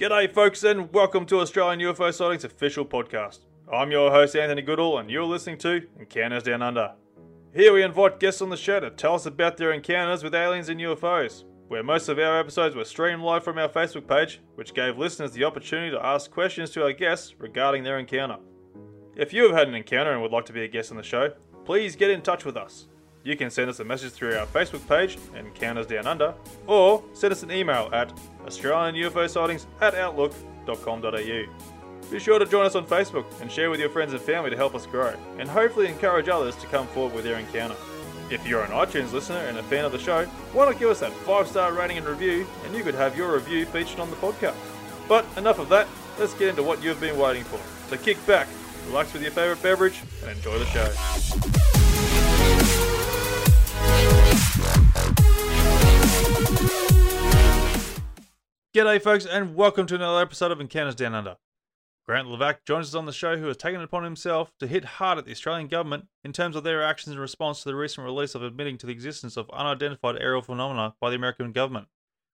G'day, folks, and welcome to Australian UFO Sightings official podcast. I'm your host, Anthony Goodall, and you're listening to Encounters Down Under. Here we invite guests on the show to tell us about their encounters with aliens and UFOs, where most of our episodes were streamed live from our Facebook page, which gave listeners the opportunity to ask questions to our guests regarding their encounter. If you have had an encounter and would like to be a guest on the show, please get in touch with us. You can send us a message through our Facebook page, Encounters Down Under, or send us an email at Australian UFO sightings at outlook.com.au. Be sure to join us on Facebook and share with your friends and family to help us grow, and hopefully encourage others to come forward with their encounter. If you're an iTunes listener and a fan of the show, why not give us that 5 star rating and review, and you could have your review featured on the podcast. But enough of that, let's get into what you've been waiting for. So kick back, relax with your favourite beverage, and enjoy the show. G'day, folks, and welcome to another episode of Encounters Down Under. Grant Levac joins us on the show, who has taken it upon himself to hit hard at the Australian government in terms of their actions in response to the recent release of admitting to the existence of unidentified aerial phenomena by the American government.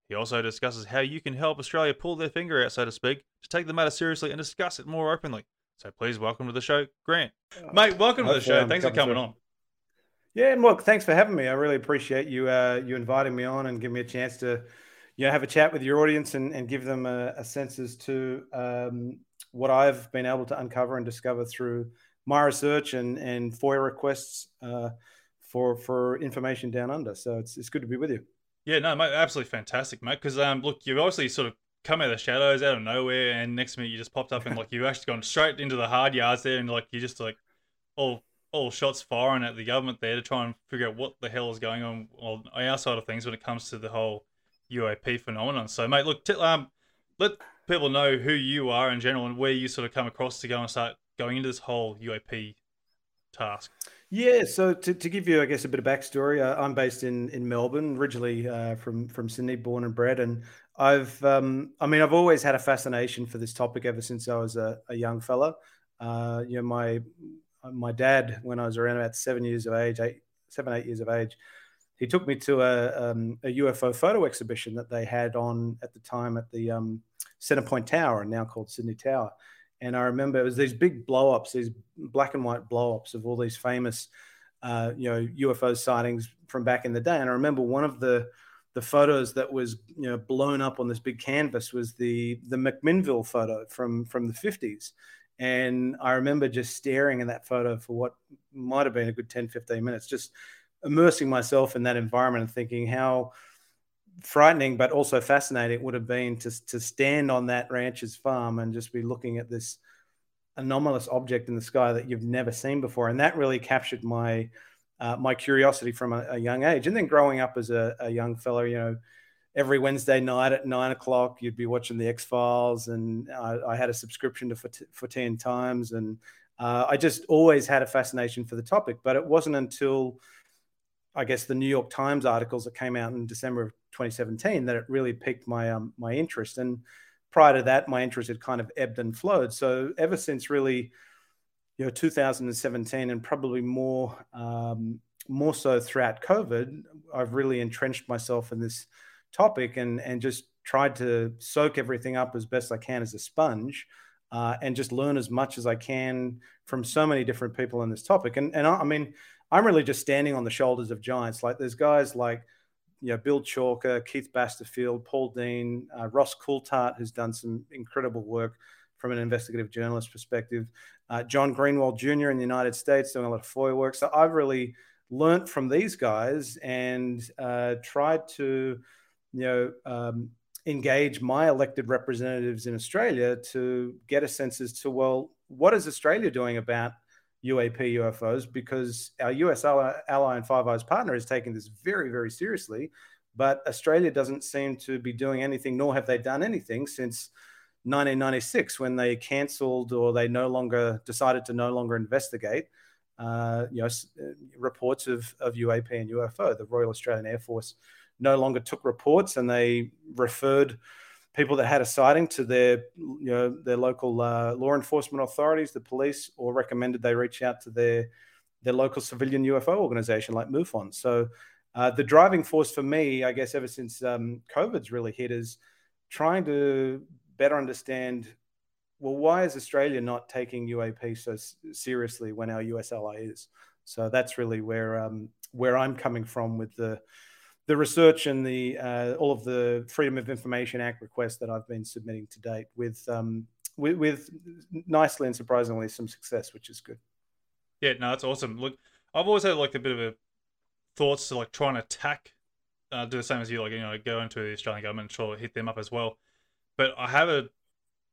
He also discusses how you can help Australia pull their finger out, so to speak, to take the matter seriously and discuss it more openly. So please welcome to the show, Grant. Mate, welcome to the show. I'm Thanks for coming coming through. on. Yeah, and look, thanks for having me. I really appreciate you uh, you inviting me on and giving me a chance to you know have a chat with your audience and, and give them a, a sense as to um, what I've been able to uncover and discover through my research and and FOIA requests uh, for for information down under. So it's it's good to be with you. Yeah, no, mate, absolutely fantastic, mate. Because um, look, you've obviously sort of come out of the shadows, out of nowhere, and next minute you just popped up and like you've actually gone straight into the hard yards there, and like you're just like all all shots firing at the government there to try and figure out what the hell is going on on our side of things when it comes to the whole UAP phenomenon. So, mate, look, t- um, let people know who you are in general and where you sort of come across to go and start going into this whole UAP task. Yeah, so to, to give you, I guess, a bit of backstory, uh, I'm based in in Melbourne, originally uh, from from Sydney, born and bred, and I've, um, I mean, I've always had a fascination for this topic ever since I was a, a young fella. Uh, you know, my my dad, when I was around about seven years of age, eight, seven, eight years of age, he took me to a, um, a UFO photo exhibition that they had on at the time at the um, Centrepoint Tower, now called Sydney Tower. And I remember it was these big blow ups, these black and white blow ups of all these famous, uh, you know, UFO sightings from back in the day. And I remember one of the the photos that was you know blown up on this big canvas was the the McMinnville photo from from the 50s. And I remember just staring at that photo for what might have been a good 10, 15 minutes, just immersing myself in that environment and thinking how frightening but also fascinating it would have been to, to stand on that rancher's farm and just be looking at this anomalous object in the sky that you've never seen before. And that really captured my uh, my curiosity from a, a young age. And then growing up as a, a young fellow you know every wednesday night at nine o'clock you'd be watching the x files and I, I had a subscription to Fortean Times. And uh, i just always had a fascination for the topic but it wasn't until I guess the New York Times articles that came out in December of 2017 that it really piqued my um, my interest. And prior to that, my interest had kind of ebbed and flowed. So ever since really, you know, 2017 and probably more um, more so throughout COVID, I've really entrenched myself in this topic and and just tried to soak everything up as best I can as a sponge. Uh, and just learn as much as I can from so many different people on this topic. And and I, I mean, I'm really just standing on the shoulders of giants. Like there's guys like, you know, Bill Chalker, Keith Basterfield, Paul Dean, uh, Ross Coulthart, who's done some incredible work from an investigative journalist perspective. Uh, John Greenwald Jr. in the United States doing a lot of FOIA work. So I've really learnt from these guys and uh, tried to, you know, um, engage my elected representatives in Australia to get a sense as to, well, what is Australia doing about UAP UFOs because our US ally and Five Eyes partner is taking this very, very seriously. But Australia doesn't seem to be doing anything, nor have they done anything since 1996 when they cancelled or they no longer decided to no longer investigate. Uh, you know, uh, reports of, of UAP and UFO. The Royal Australian Air Force no longer took reports and they referred people that had a sighting to their you know their local uh, law enforcement authorities, the police, or recommended they reach out to their their local civilian UFO organization like MUFON. So uh, the driving force for me, I guess, ever since um, COVID's really hit, is trying to better understand. Well, why is Australia not taking UAP so seriously when our US ally is? So that's really where um, where I'm coming from with the the research and the uh, all of the Freedom of Information Act requests that I've been submitting to date with, um, with, with nicely and surprisingly some success, which is good. Yeah, no, that's awesome. Look, I've always had like a bit of a thoughts to like try and attack, uh, do the same as you, like you know, go into the Australian government and try to hit them up as well. But I have a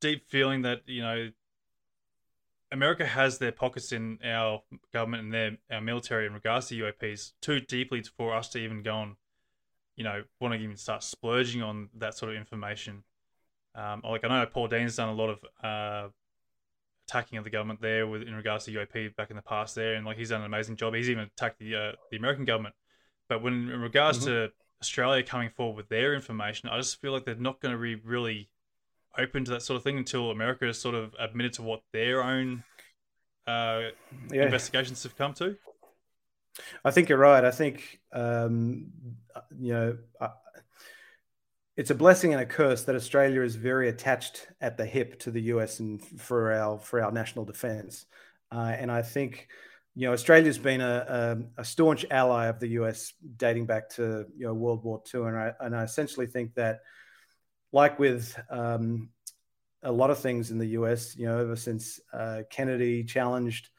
deep feeling that you know America has their pockets in our government and their our military in regards to UAPs too deeply for us to even go and you know, want to even start splurging on that sort of information. Um, like I know Paul Dean's done a lot of uh, attacking of the government there with in regards to UAP back in the past there, and like he's done an amazing job. He's even attacked the uh, the American government. But when in regards mm-hmm. to Australia coming forward with their information, I just feel like they're not going to be really open to that sort of thing until America has sort of admitted to what their own uh, yeah. investigations have come to. I think you're right. I think um, you know uh, it's a blessing and a curse that Australia is very attached at the hip to the US and for our for our national defence. Uh, and I think you know Australia's been a, a, a, staunch ally of the US dating back to you know World War II, and I and I essentially think that like with um, a lot of things in the US, you know, ever since uh, Kennedy challenged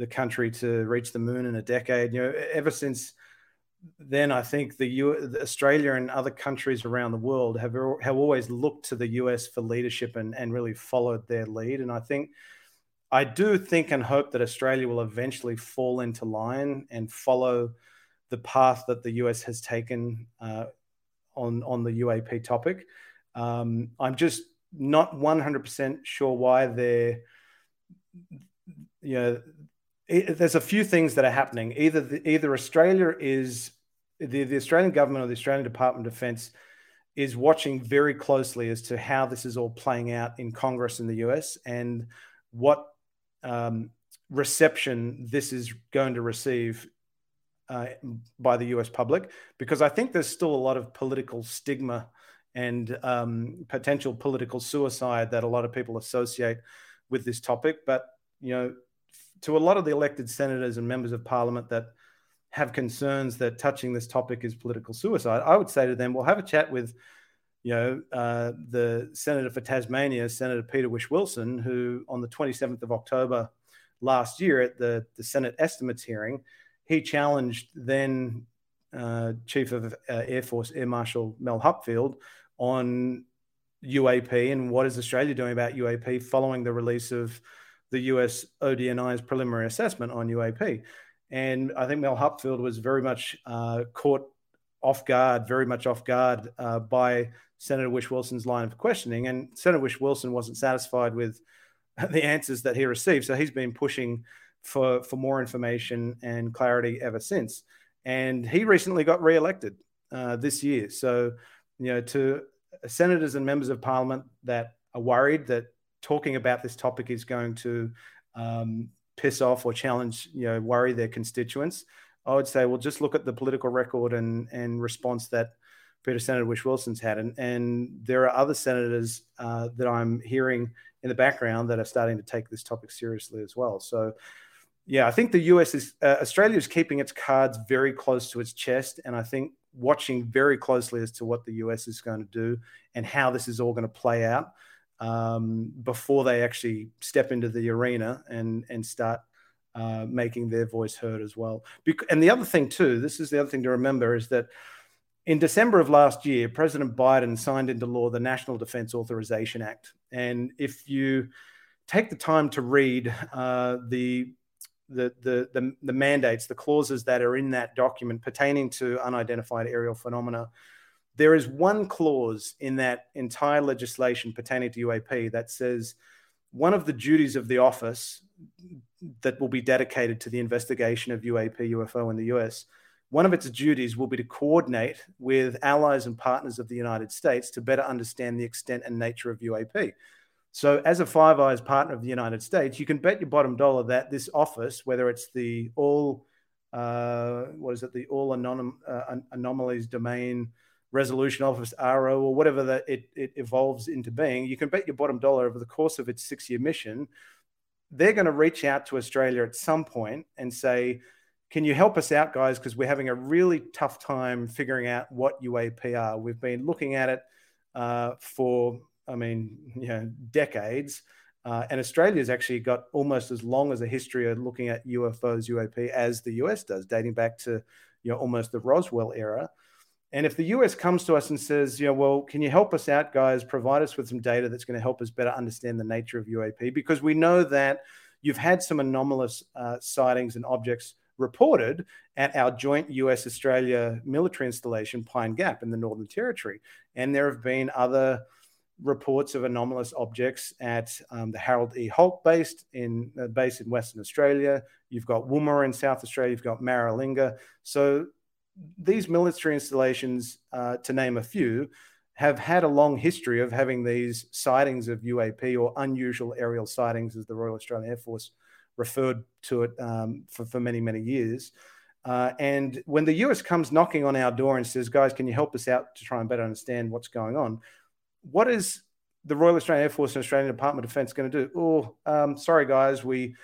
the country to reach the moon in a decade. You know, ever since then, I think the U- Australia and other countries around the world have have always looked to the US for leadership and and really followed their lead. And I think I do think and hope that Australia will eventually fall into line and follow the path that the US has taken uh, on on the UAP topic. Um, I'm just not 100% sure why they're you know it, there's a few things that are happening. Either the, either Australia is the, the Australian government or the Australian Department of Defence is watching very closely as to how this is all playing out in Congress in the US and what um, reception this is going to receive uh, by the US public, because I think there's still a lot of political stigma and um, potential political suicide that a lot of people associate with this topic. But you know, to a lot of the elected senators and members of parliament that have concerns that touching this topic is political suicide, I would say to them, well, have a chat with, you know, uh, the senator for Tasmania, Senator Peter Whish-Wilson, who on the 27th of October last year at the, the Senate estimates hearing, he challenged then uh, Chief of uh, Air Force Air Marshal Mel Hupfeld on UAP and what is Australia doing about UAP following the release of the US ODNI's preliminary assessment on UAP. And I think Mel Hupfeld was very much uh, caught off guard, very much off guard uh, by Senator Whish-Wilson's line of questioning. And Senator Whish-Wilson wasn't satisfied with the answers that he received. So he's been pushing for, for more information and clarity ever since. and he recently got re-elected uh, this year. So, you know, to senators and members of parliament that are worried that talking about this topic is going to um, piss off or challenge, you know, worry their constituents, I would say, well, just look at the political record and and response that Peter Senator Whish-Wilson's had, and and there are other senators uh, that I'm hearing in the background that are starting to take this topic seriously as well. So. Yeah, I think the US is uh, Australia is keeping its cards very close to its chest, and I think watching very closely as to what the US is going to do and how this is all going to play out um, before they actually step into the arena and and start uh, making their voice heard as well. And the other thing too, this is the other thing to remember is that in December of last year, President Biden signed into law the National Defense Authorization Act. And if you take the time to read uh, the, the, the, the, the mandates, the clauses that are in that document pertaining to unidentified aerial phenomena, there is one clause in that entire legislation pertaining to UAP that says one of the duties of the office that will be dedicated to the investigation of UAP, UFO in the US, one of its duties will be to coordinate with allies and partners of the United States to better understand the extent and nature of UAP. So, as a Five Eyes partner of the United States, you can bet your bottom dollar that this office, whether it's the all, uh, what is it, the All Anom- uh, Anomalies Domain Resolution Office, RO or whatever that it, it evolves into being, you can bet your bottom dollar over the course of its six year mission they're going to reach out to Australia at some point and say, can you help us out, guys? Because we're having a really tough time figuring out what UAP are. We've been looking at it uh, for, I mean, you know, decades. Uh, and Australia's actually got almost as long as a history of looking at UFOs, UAP, as the US does, dating back to, you know, almost the Roswell era. And if the US comes to us and says, you know, well, can you help us out, guys? Provide us with some data that's going to help us better understand the nature of UAP, because we know that you've had some anomalous uh, sightings and objects reported at our joint US Australia military installation, Pine Gap, in the Northern Territory. And there have been other reports of anomalous objects at um, the Harold E. Holt base in uh, base in Western Australia. You've got Woomera in South Australia. You've got Maralinga. So these military installations, uh, to name a few, have had a long history of having these sightings of UAP or unusual aerial sightings, as the Royal Australian Air Force referred to it um, for, for many, many years. Uh, and when the US comes knocking on our door and says, guys, can you help us out to try and better understand what's going on? What is the Royal Australian Air Force and Australian Department of Defense going to do? Oh, um, sorry, guys, we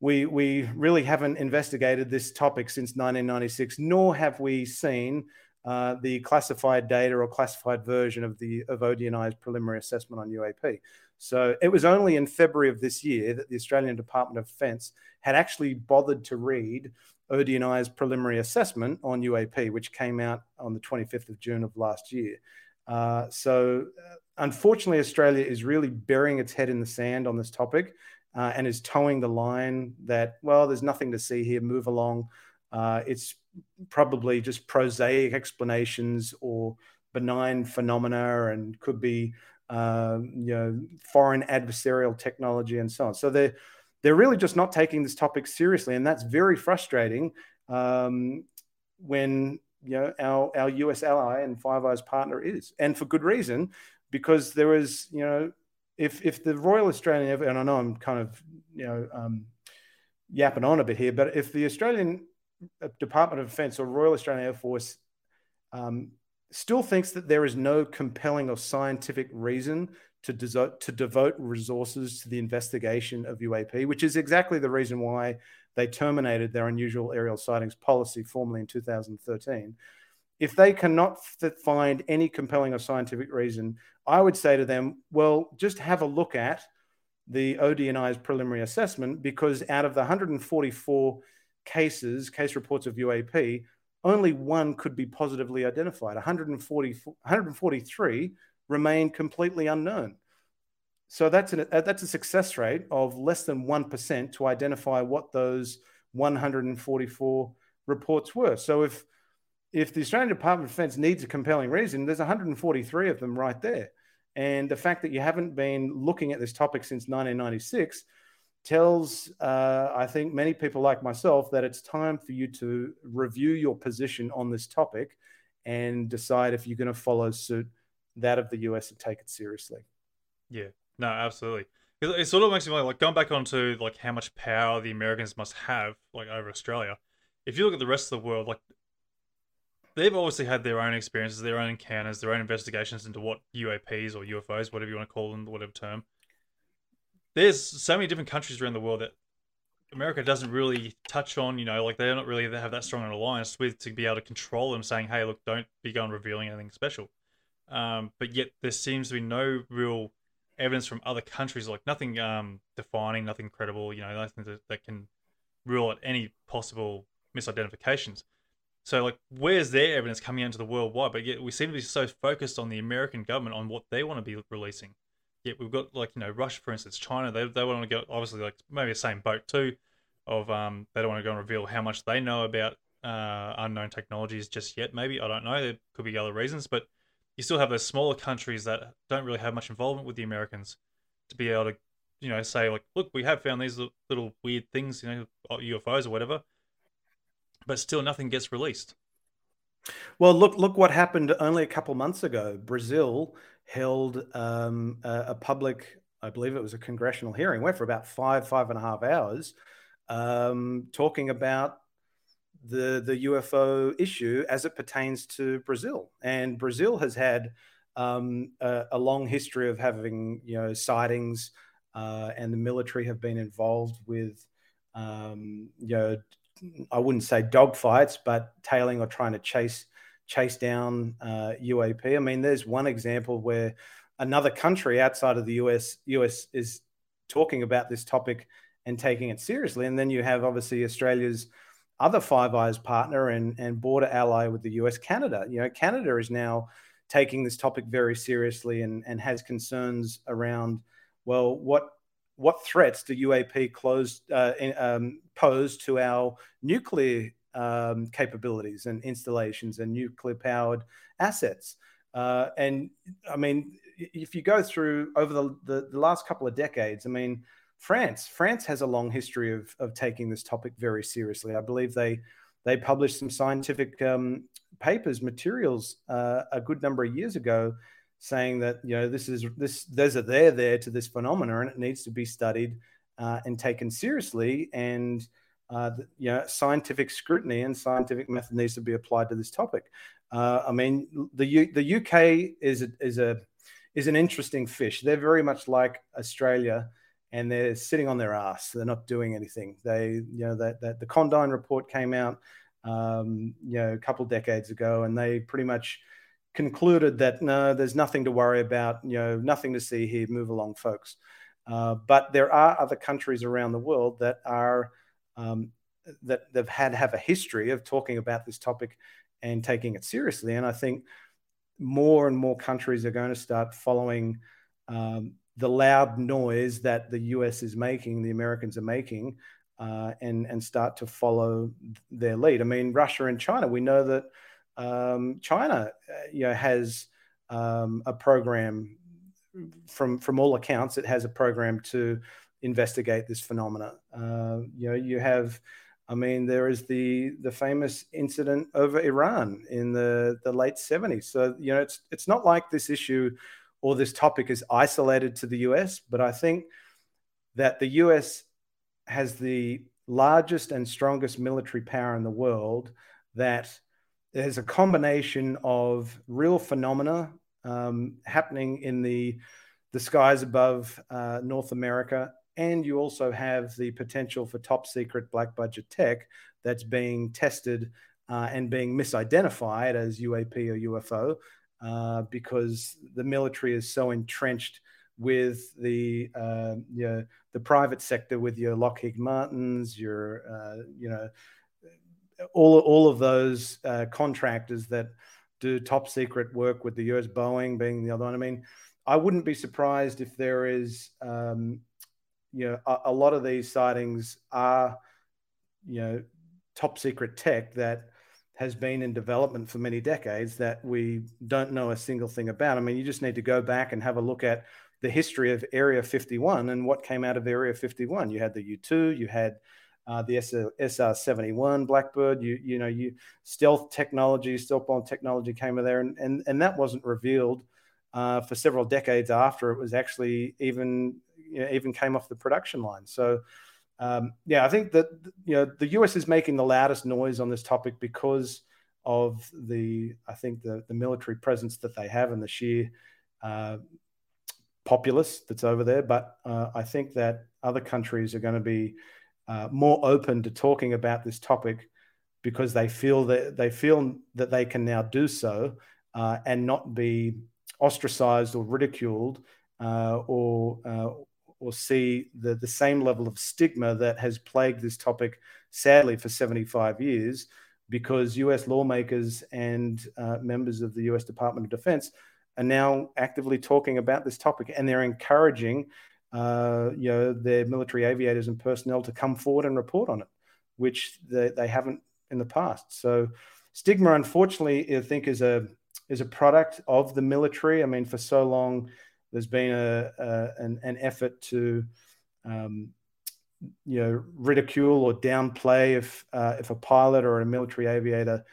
we we really haven't investigated this topic since 1996, nor have we seen uh, the classified data or classified version of the of ODNI's preliminary assessment on UAP. So it was only in February of this year that the Australian Department of Defence had actually bothered to read ODNI's preliminary assessment on UAP, which came out on the 25th of June of last year. Uh, so, uh, unfortunately, Australia is really burying its head in the sand on this topic uh, and is toeing the line that, well, there's nothing to see here, move along. Uh, it's probably just prosaic explanations or benign phenomena and could be, uh, you know, foreign adversarial technology and so on. So they're, they're really just not taking this topic seriously. And that's very frustrating um, when, you know, our, our US ally and Five Eyes partner is. And for good reason, because there is, you know, if if the Royal Australian and I know I'm kind of you know um, yapping on a bit here, but if the Australian uh, Department of Defence or Royal Australian Air Force um, still thinks that there is no compelling or scientific reason to, devote, to devote resources to the investigation of UAP, which is exactly the reason why they terminated their unusual aerial sightings policy formally in 2013. If they cannot find any compelling or scientific reason I would say to them, well, just have a look at the ODNI's preliminary assessment because out of the 144 cases, case reports of UAP, only one could be positively identified. 140, 143 remain completely unknown. So that's, an, uh, that's a success rate of less than 1% to identify what those 144 reports were. So if if the Australian Department of Defence needs a compelling reason, there's 143 of them right there. And the fact that you haven't been looking at this topic since 1996 tells, uh, I think, many people like myself that it's time for you to review your position on this topic and decide if you're going to follow suit that of the US and take it seriously. Yeah, no, absolutely. It sort of makes me like, like going back onto like how much power the Americans must have like over Australia. If you look at the rest of the world, like they've obviously had their own experiences, their own encounters, their own investigations into what UAPs or UFOs, whatever you want to call them, whatever term. There's so many different countries around the world that America doesn't really touch on. You know, like they're not really they have that strong an alliance with to be able to control them, saying, "Hey, look, don't be going revealing anything special." Um, but yet there seems to be no real evidence from other countries, like nothing um, defining, nothing credible. You know, nothing that, that can rule out any possible misidentifications. So, like, where's their evidence coming out into the worldwide? But yet we seem to be so focused on the American government on what they want to be releasing. Yet we've got like you know Russia, for instance, China. They they want to go obviously like maybe the same boat too, of um they don't want to go and reveal how much they know about uh, unknown technologies just yet. Maybe I don't know. There could be other reasons, but you still have those smaller countries that don't really have much involvement with the Americans to be able to you know say like look we have found these little weird things you know UFOs or whatever but still nothing gets released. Well, look look what happened only a couple months ago. Brazil held um, a, a, public, I believe it was a congressional hearing, went for about five five and a half hours, um, talking about the the UFO issue as it pertains to Brazil. And Brazil has had um, a, a, long history of having you know sightings, uh, and the military have been involved with um, you know I wouldn't say dogfights, but tailing or trying to chase chase down uh, UAP. I mean, there's one example where another country outside of the US US is talking about this topic and taking it seriously, and then you have obviously Australia's other Five Eyes partner and and border ally with the US, Canada. You know, Canada is now taking this topic very seriously and and has concerns around well what what threats do UAP close, uh, um, pose to our nuclear um, capabilities and installations and nuclear powered assets? Uh, and I mean, if you go through over the, the, the, last couple of decades, I mean, France, France has a long history of, of taking this topic very seriously. I believe they they published some scientific um, papers, materials uh, a good number of years ago saying that you know this is this there's a there there to this phenomena and it needs to be studied uh, and taken seriously and uh, you know scientific scrutiny and scientific method needs to be applied to this topic. Uh, I mean the U- the UK is a, is a is an interesting fish. They're very much like Australia and they're sitting on their ass. They're not doing anything. They you know that, that the Condign report came out um, you know a couple decades ago and they pretty much concluded that no, there's nothing to worry about, you know, nothing to see here, move along, folks. Uh, but there are other countries around the world that are um, that they've had have a history of talking about this topic and taking it seriously. And I think more and more countries are going to start following um, the loud noise that the US is making, the Americans are making, uh, and and start to follow their lead. I mean, Russia and China, we know that um, China, uh, you know, has um, a program from from all accounts. It has a program to investigate this phenomena. Uh, you know, you have, I mean, there is the the famous incident over Iran in the the late seventies. So you know, it's it's not like this issue or this topic is isolated to the US, but I think that the US has the largest and strongest military power in the world that there's a combination of real phenomena um, happening in the the skies above uh, North America, and you also have the potential for top secret black budget tech that's being tested uh, and being misidentified as UAP or UFO uh, because the military is so entrenched with the uh, you know, the private sector, with your Lockheed Martins, your uh, you know all all of those uh, contractors that do top secret work with the US Boeing being the other one. I mean, I wouldn't be surprised if there is, um, you know, a, a, lot of these sightings are, you know, top secret tech that has been in development for many decades that we don't know a single thing about. I mean, you just need to go back and have a look at the history of Area 51 and what came out of Area 51. You had the U 2, you had uh, the SR 71 Blackbird, you, you know, you stealth technology, stealth bomb technology came there, and, and, and that wasn't revealed uh, for several decades after it was actually even, you know, even came off the production line. So, um, yeah, I think that you know the US is making the loudest noise on this topic because of the I think the the military presence that they have and the sheer uh, populace that's over there. But uh, I think that other countries are going to be uh, more open to talking about this topic because they feel that they feel that they can now do so uh, and not be ostracized or ridiculed uh, or uh, or see the, the same level of stigma that has plagued this topic, sadly, for 75 years, because US lawmakers and uh, members of the US Department of Defense are now actively talking about this topic and they're encouraging uh, you know, their military aviators and personnel to come forward and report on it, which they, they haven't in the past. So stigma, unfortunately, I think is a is a product of the military. I mean, for so long, there's been a, a an, an, effort to um, you know ridicule or downplay if uh, if a pilot or a military aviator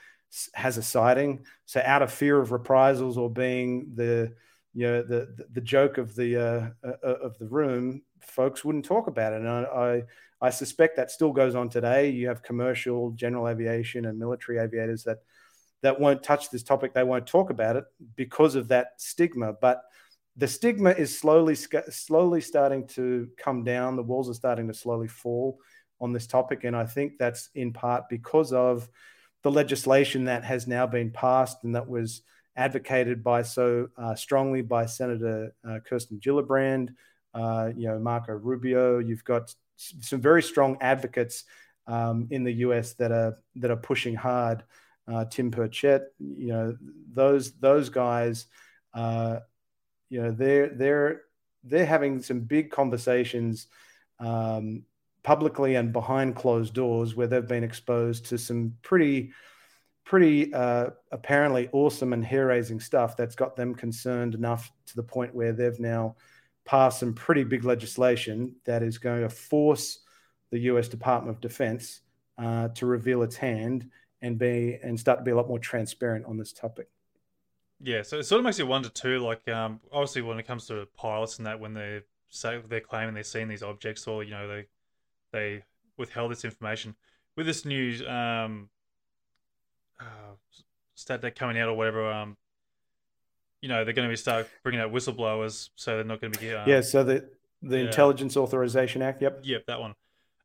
has a sighting. So out of fear of reprisals or being the you know the the joke of the uh, uh, of the room, folks wouldn't talk about it. And I, I, I suspect that still goes on today. You have commercial, general aviation, and military aviators that that won't touch this topic. They won't talk about it because of that stigma. But the stigma is slowly slowly starting to come down. The walls are starting to slowly fall on this topic, and I think that's in part because of the legislation that has now been passed and that was advocated by so uh, strongly by Senator uh, Kirsten Gillibrand, uh, you know Marco Rubio. You've got some very strong advocates um, in the U.S. that are that are pushing hard. Uh, Tim Burchett, you know those those guys uh, you know they're they're they're having some big conversations um, publicly and behind closed doors where they've been exposed to some pretty pretty uh, apparently awesome and hair raising stuff that's got them concerned enough to the point where they've now passed some pretty big legislation that is going to force the US Department of Defense uh, to reveal its hand and be and start to be a lot more transparent on this topic. Yeah, so it sort of makes you wonder too. Like, um, obviously, when it comes to pilots and that, when they say they're claiming they're seeing these objects, or you know, they they withheld this information with this news um, uh, stat that coming out or whatever. Um, you know, they're going to be start bringing out whistleblowers, so they're not going to be. Um, yeah, so the the yeah. Intelligence Authorization Act. Yep. Yep, that one.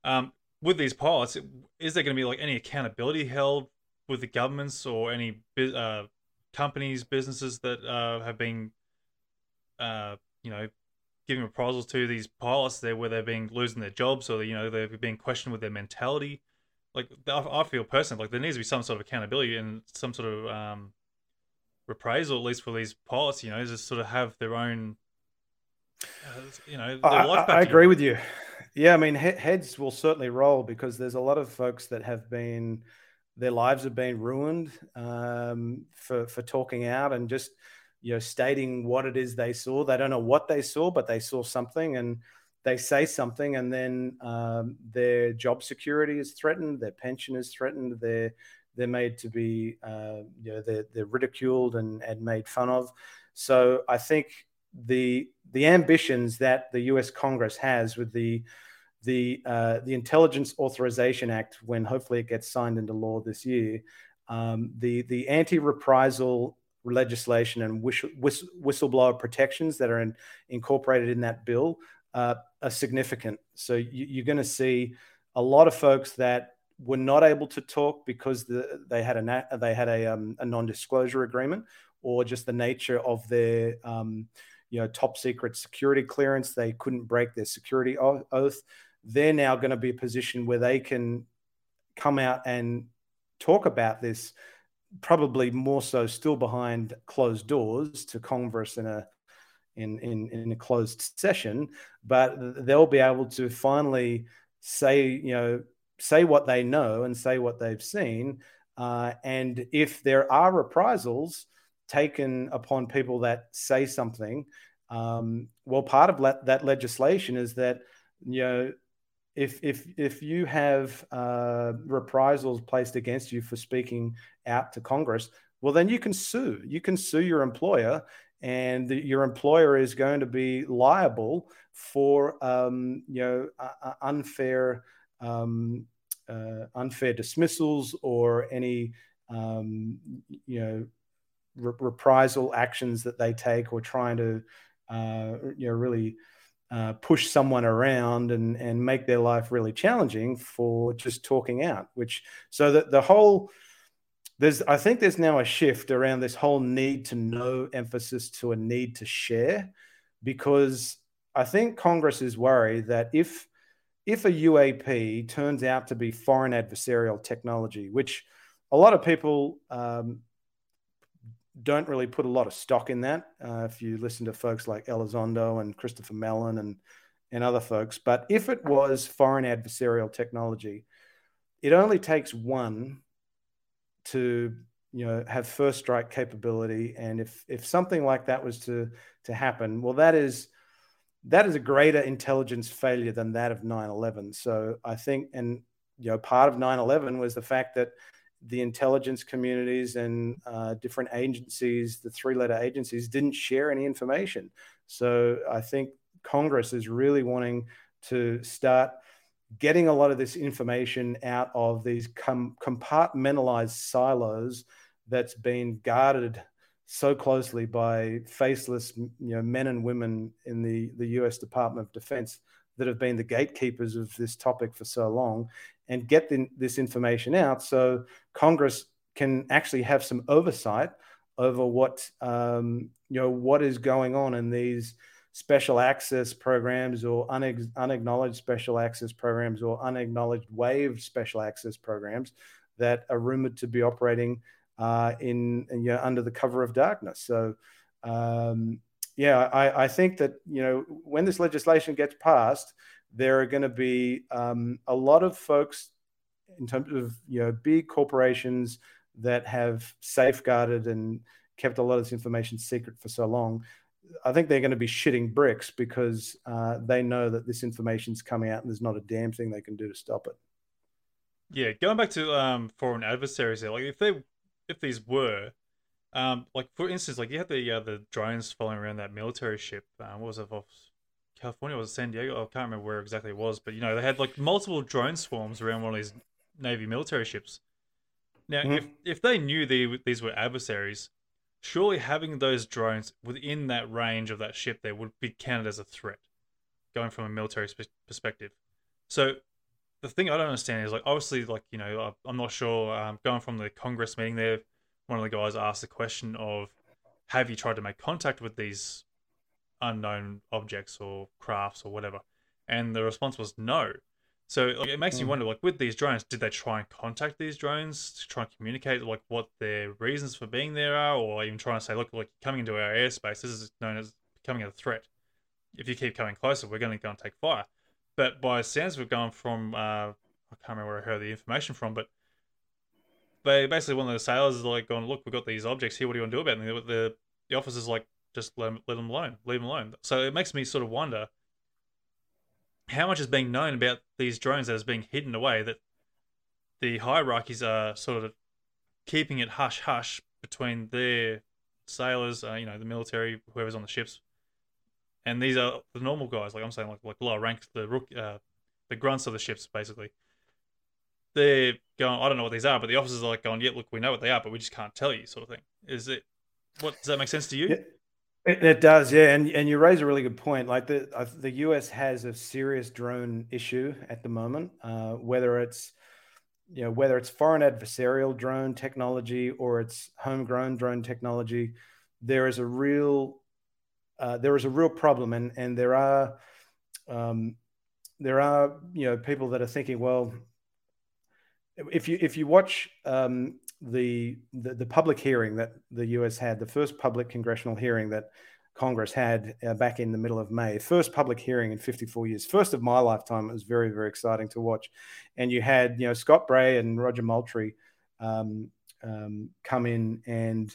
Um, with these pilots, is there going to be like any accountability held with the governments or any uh, companies, businesses that uh, have been, uh, you know, giving reprisals to these pilots there where they're being losing their jobs or you know they're being questioned with their mentality. Like I feel personally like there needs to be some sort of accountability and some sort of um, reprisal at least for these pilots. You know, just sort of have their own. Uh, you know, I, I agree with you. Yeah, I mean, he- heads will certainly roll because there's a lot of folks that have been their lives have been ruined um, for for talking out and just you know stating what it is they saw. They don't know what they saw, but they saw something and they say something, and then um, their job security is threatened, their pension is threatened, they're they're made to be uh, you know they're, they're ridiculed and, and made fun of. So I think the the ambitions that the U.S. Congress has with the the uh, the Intelligence Authorization Act, when hopefully it gets signed into law this year, um, the the anti reprisal legislation and whistle, whistleblower protections that are in, incorporated in that bill uh, are significant. So you, are going to see a lot of folks that were not able to talk because the, they had a they had a, um, a non disclosure agreement or just the nature of their um, you know top secret security clearance. They couldn't break their security oath they're now going to be a position where they can come out and talk about this probably more so still behind closed doors to congress in a in, in in a closed session but they'll be able to finally say you know say what they know and say what they've seen uh, and if there are reprisals taken upon people that say something Um, well, part of le- that legislation is that you know if if if you have uh, reprisals placed against you for speaking out to Congress, well, then you can sue. You can sue your employer, and the, your employer is going to be liable for um, you know uh, unfair um, uh, unfair dismissals or any um, you know re- reprisal actions that they take or trying to uh, you know really uh, push someone around and and make their life really challenging for just talking out which so that the whole there's i think there's now a shift around this whole need to know emphasis to a need to share because i think congress is worried that if if a uap turns out to be foreign adversarial technology which a lot of people um, don't really put a lot of stock in that. Uh, if you listen to folks like Elizondo and Christopher Mellon and and other folks, but if it was foreign adversarial technology, it only takes one to you know have first strike capability, and if if something like that was to to happen, well, that is that is a greater intelligence failure than that of 9/11. So I think, and you know, part of 9/11 was the fact that the intelligence communities and uh, different agencies, the three letter agencies, didn't share any information. So I think Congress is really wanting to start getting a lot of this information out of these com- compartmentalized silos that's been guarded so closely by faceless you know men and women in the the US Department of Defense that have been the gatekeepers of this topic for so long and get the, this information out so Congress can actually have some oversight over what um, you know what is going on in these special access programs or unacknowledged special access programs or unacknowledged waived special access programs that are rumored to be operating uh, in, in you know, under the cover of darkness. So um, yeah, I, I, think that you know when this legislation gets passed, there are going to be um, a lot of folks in terms of you know big corporations that have safeguarded and kept a lot of this information secret for so long. I think they're going to be shitting bricks because uh, they know that this information's coming out and there's not a damn thing they can do to stop it. Yeah, going back to um, foreign adversaries, there, like if they, if these were, um, like for instance, like you had the uh, the drones following around that military ship. Uh, what was it off California? Was it San Diego? I can't remember where exactly it was, but you know they had like multiple drone swarms around one of these Navy military ships. Now, mm-hmm. if if they knew they, these were adversaries, surely having those drones within that range of that ship there would be counted as a threat, going from a military sp- perspective. So, the thing I don't understand is like obviously like you know I'm not sure um, going from the Congress meeting there, one of the guys asked the question of, have you tried to make contact with these unknown objects or crafts or whatever, and the response was no. So like, it makes mm. you wonder, like with these drones, did they try and contact these drones to try and communicate like what their reasons for being there are, or even trying to say, look, like coming into our airspace, this is known as becoming a threat. If you keep coming closer, we're going to go and take fire. But by sounds, we've gone from uh, I can't remember where I heard the information from, but they basically one of the sailors is like going, look, we've got these objects here. What do you want to do about them? And the the, the officer's like, just let, let them alone, leave them alone. So it makes me sort of wonder how much is being known about these drones that is being hidden away that the hierarchies are sort of keeping it hush hush between their sailors, uh, you know, the military, whoever's on the ships, and these are the normal guys. Like I'm saying, like like lower ranks, the rook, uh, the grunts of the ships, basically. They're going. I don't know what these are, but the officers are like going, "Yeah, look, we know what they are, but we just can't tell you," sort of thing. Is it? What does that make sense to you? Yeah. It, does, yeah, and and you raise a really good point. Like the uh, the US has a serious drone issue at the moment. Uh, whether it's you know whether it's foreign adversarial drone technology or it's homegrown drone technology, there is a real uh, there is a real problem, and and there are um, there are you know people that are thinking, well, if you if you watch um, the, the, the public hearing that the US had, the first public congressional hearing that Congress had uh, back in the middle of May, first public hearing in 54 years, first of my lifetime. It was very very exciting to watch, and you had you know Scott Bray and Roger Moultrie um, um, come in and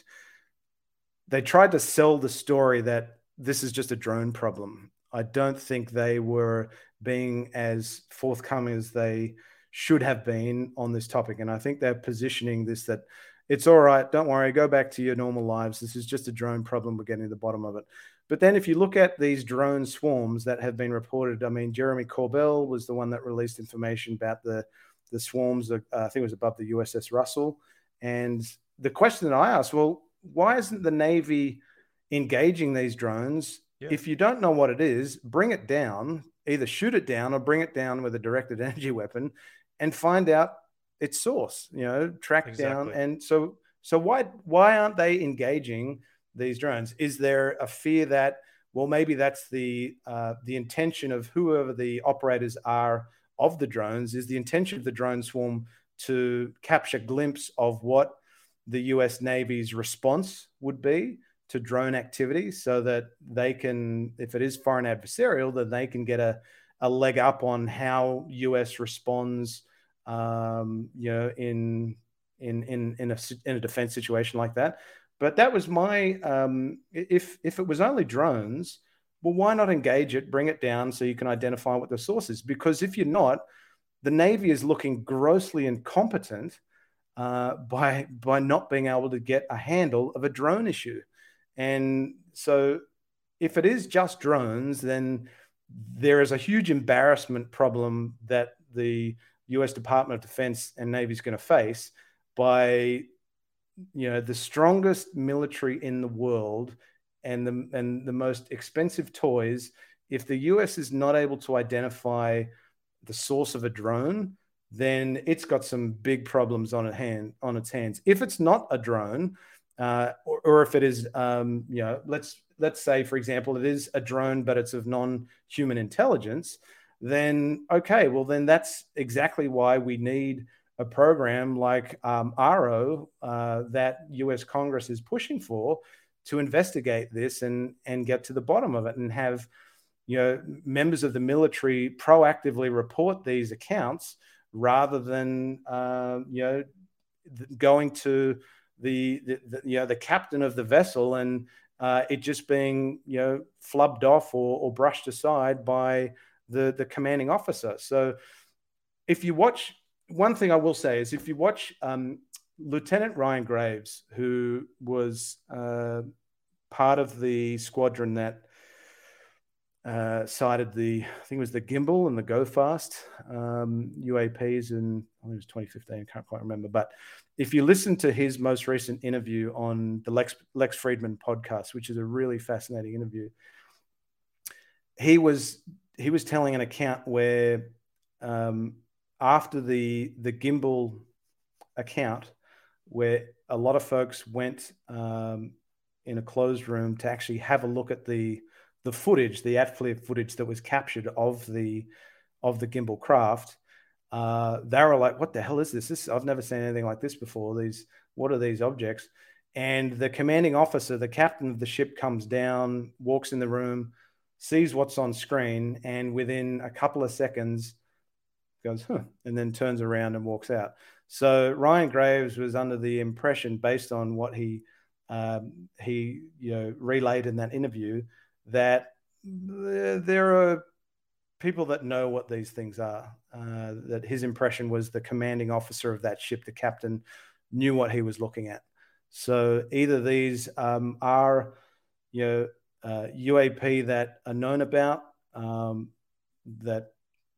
they tried to sell the story that this is just a drone problem. I don't think they were being as forthcoming as they should have been on this topic. And I think they're positioning this that it's all right, don't worry, go back to your normal lives. This is just a drone problem. We're getting to the bottom of it. But then if you look at these drone swarms that have been reported, I mean, Jeremy Corbell was the one that released information about the, the swarms, uh, I think it was above the USS Russell. And the question that I asked, well, why isn't the Navy engaging these drones? Yeah. If you don't know what it is, bring it down, either shoot it down or bring it down with a directed energy weapon and find out its source, you know, track exactly. down. And so, so why, why aren't they engaging these drones? Is there a fear that, well, maybe that's the, uh, the intention of whoever the operators are of the drones is the intention of the drone swarm to capture a glimpse of what the US Navy's response would be to drone activity so that they can, if it is foreign adversarial, then they can get a, a leg up on how US responds, um, you know, in in in in a in a defense situation like that. But that was my um, if if it was only drones, well, why not engage it, bring it down so you can identify what the source is? Because if you're not, the Navy is looking grossly incompetent uh, by by not being able to get a handle of a drone issue. And so, if it is just drones, then there is a huge embarrassment problem that the U.S. Department of Defense and Navy is going to face by, you know, the strongest military in the world and the and the most expensive toys. If the U.S. is not able to identify the source of a drone, then it's got some big problems on hand on its hands. If it's not a drone, uh, or, or, if it is, um, you know, let's let's say, for example, it is a drone, but it's of non-human intelligence, then okay, well then that's exactly why we need a program like um, AARO uh, that U.S. Congress is pushing for to investigate this and and get to the bottom of it and have you know members of the military proactively report these accounts rather than uh, you know going to the, the, the, you know the captain of the vessel and uh, it just being you know flubbed off or, or brushed aside by the the commanding officer. So if you watch, one thing I will say is if you watch um, Lieutenant Ryan Graves, who was uh, part of the squadron that uh, sighted the, I think it was the Gimbal and the Go Fast um, UAPs in, I think it was 2015, I can't quite remember. But if you listen to his most recent interview on the Lex, Lex Fridman podcast, which is a really fascinating interview, he was he was telling an account where um, after the the gimbal account, where a lot of folks went um, in a closed room to actually have a look at the the footage, the ATFLIR footage that was captured of the of the gimbal craft, uh, they were like, "What the hell is this? This I've never seen anything like this before. These what are these objects?" And the commanding officer, the captain of the ship, comes down, walks in the room, sees what's on screen, and within a couple of seconds goes, "Huh," and then turns around and walks out. So Ryan Graves was under the impression, based on what he um, he you know relayed in that interview, that there are people that know what these things are. Uh, that his impression was the commanding officer of that ship, the captain, knew what he was looking at. So either these um, are, you know, uh, UAP that are known about um, that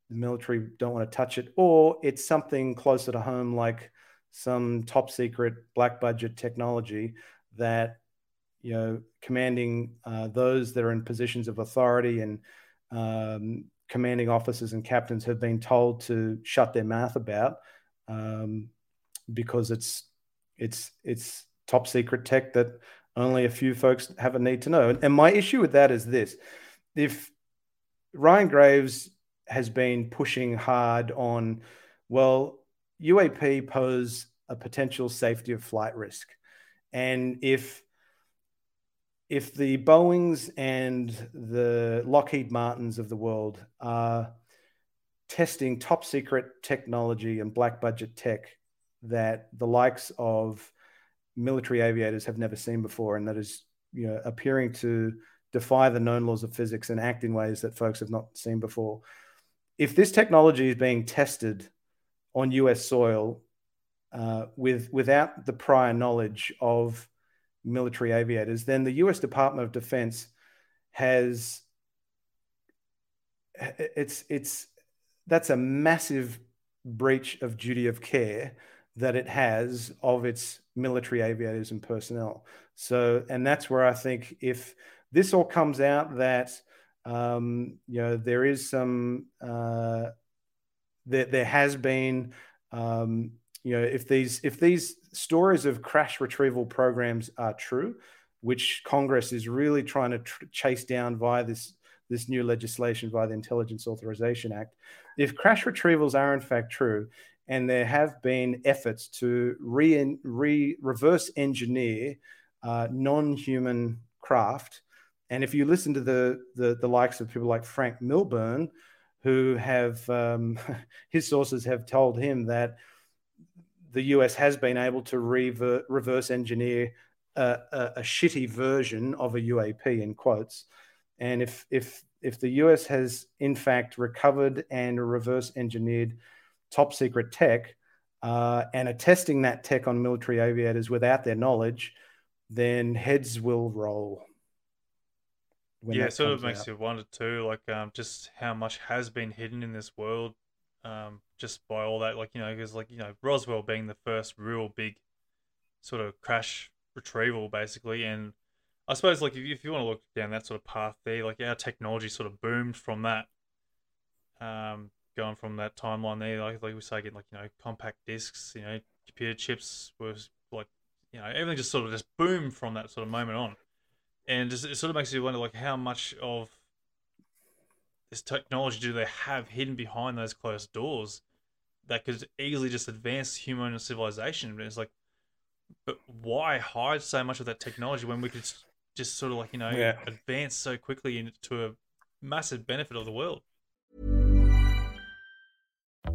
the military don't want to touch it, or it's something closer to home like some top secret black budget technology that you know, commanding uh, those that are in positions of authority and um, commanding officers and captains have been told to shut their mouth about um, because it's it's it's top secret tech that only a few folks have a need to know. And my issue with that is this: if Ryan Graves has been pushing hard on, well, UAP pose a potential safety of flight risk, and if if the Boeings and the Lockheed Martins of the world are testing top secret technology and black budget tech that the likes of military aviators have never seen before, and that is you know appearing to defy the known laws of physics and act in ways that folks have not seen before. If this technology is being tested on US soil uh, with without the prior knowledge of military aviators, then the US Department of Defense has it's it's that's a massive breach of duty of care that it has of its military aviators and personnel. So, and that's where I think if this all comes out that um, you know there is some uh, there, there has been um, you know if these if these stories of crash retrieval programs are true, which Congress is really trying to tr- chase down via this this new legislation via the Intelligence Authorization Act. If crash retrievals are in fact true, and there have been efforts to re, re reverse engineer uh, non-human craft, and if you listen to the, the, the likes of people like Frank Milburn, who have um, his sources have told him that the US has been able to rever- reverse engineer a, a, a shitty version of a UAP in quotes. And if if if the US has in fact recovered and reverse engineered top secret tech uh, and are testing that tech on military aviators without their knowledge, then heads will roll. Yeah, it sort of makes out. you wonder too, like um, just how much has been hidden in this world, um, just by all that, like you know, because like you know, Roswell being the first real big sort of crash retrieval, basically, and I suppose like if you, if you want to look down that sort of path there, like our technology sort of boomed from that. Um, going from that timeline there, like like we say, getting like you know compact discs, you know, computer chips was like you know everything just sort of just boomed from that sort of moment on, and just, it sort of makes you wonder like how much of this technology do they have hidden behind those closed doors that could easily just advance human civilization? And it's like, but why hide so much of that technology when we could just sort of like you know yeah. advance so quickly into a massive benefit of the world.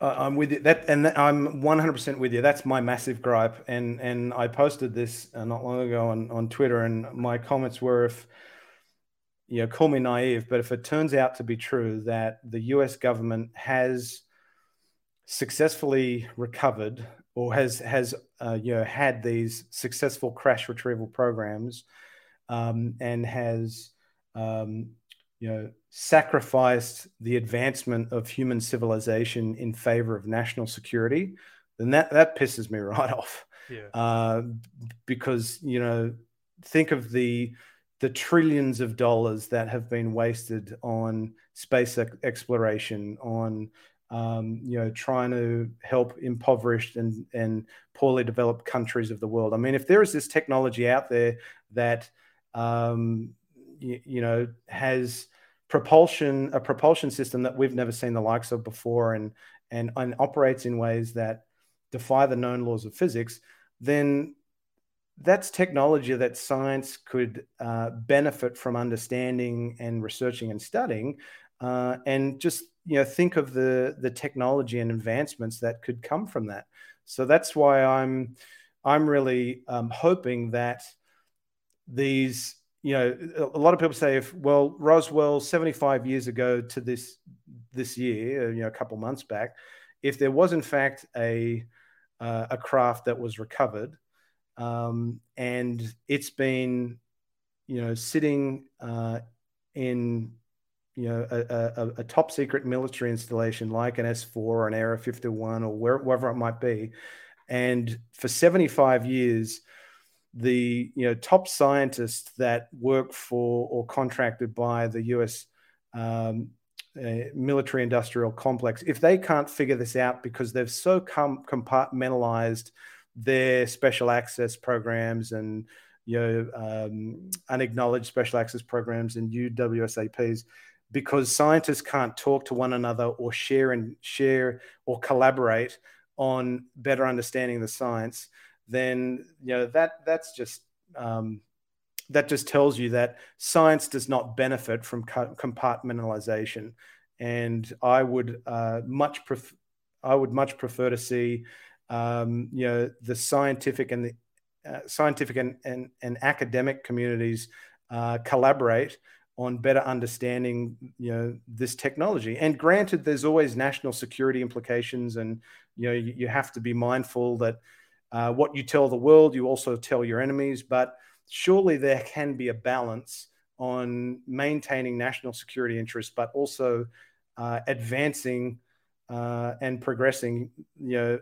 I'm with you. That and I'm 100% with you. That's my massive gripe. And and I posted this uh, not long ago on on Twitter, and my comments were if you know, call me naive, but if it turns out to be true that the U.S. government has successfully recovered or has has uh, you know had these successful crash retrieval programs um, and has um, you know sacrificed the advancement of human civilization in favor of national security, then that that pisses me right off. Yeah. Uh, because you know, think of the the trillions of dollars that have been wasted on space exploration, on um, you know, trying to help impoverished and, and poorly developed countries of the world. I mean, if there is this technology out there that, um, you, you, know, has propulsion, a propulsion system that we've never seen the likes of before and, and, and operates in ways that defy the known laws of physics, then that's technology that science could uh, benefit from understanding and researching and studying. Uh, and just you know think of the the technology and advancements that could come from that. So that's why I'm I'm really um, hoping that these you know a lot of people say if well Roswell 75 years ago to this this year you know a couple months back if there was in fact a uh, a craft that was recovered um, and it's been you know sitting uh, in you know, a, a, a, top secret military installation like an S4 or an Area 51 or where, wherever it might be. And for 75 years, the you know top scientists that work for or contracted by the U.S. Um, uh, military industrial complex, if they can't figure this out because they've so com- compartmentalized their special access programs and you know um, unacknowledged special access programs and UWSAPs, because scientists can't talk to one another or share and share or collaborate on better understanding the science, then you know that that's just um, that just tells you that science does not benefit from compartmentalization. And I would uh, much pref- I would much prefer to see um, you know the scientific and the uh, scientific and, and, and academic communities uh, collaborate on better understanding you know this technology and granted there's always national security implications and you know you, you have to be mindful that uh, what you tell the world you also tell your enemies but surely there can be a balance on maintaining national security interests but also uh, advancing uh, and progressing you know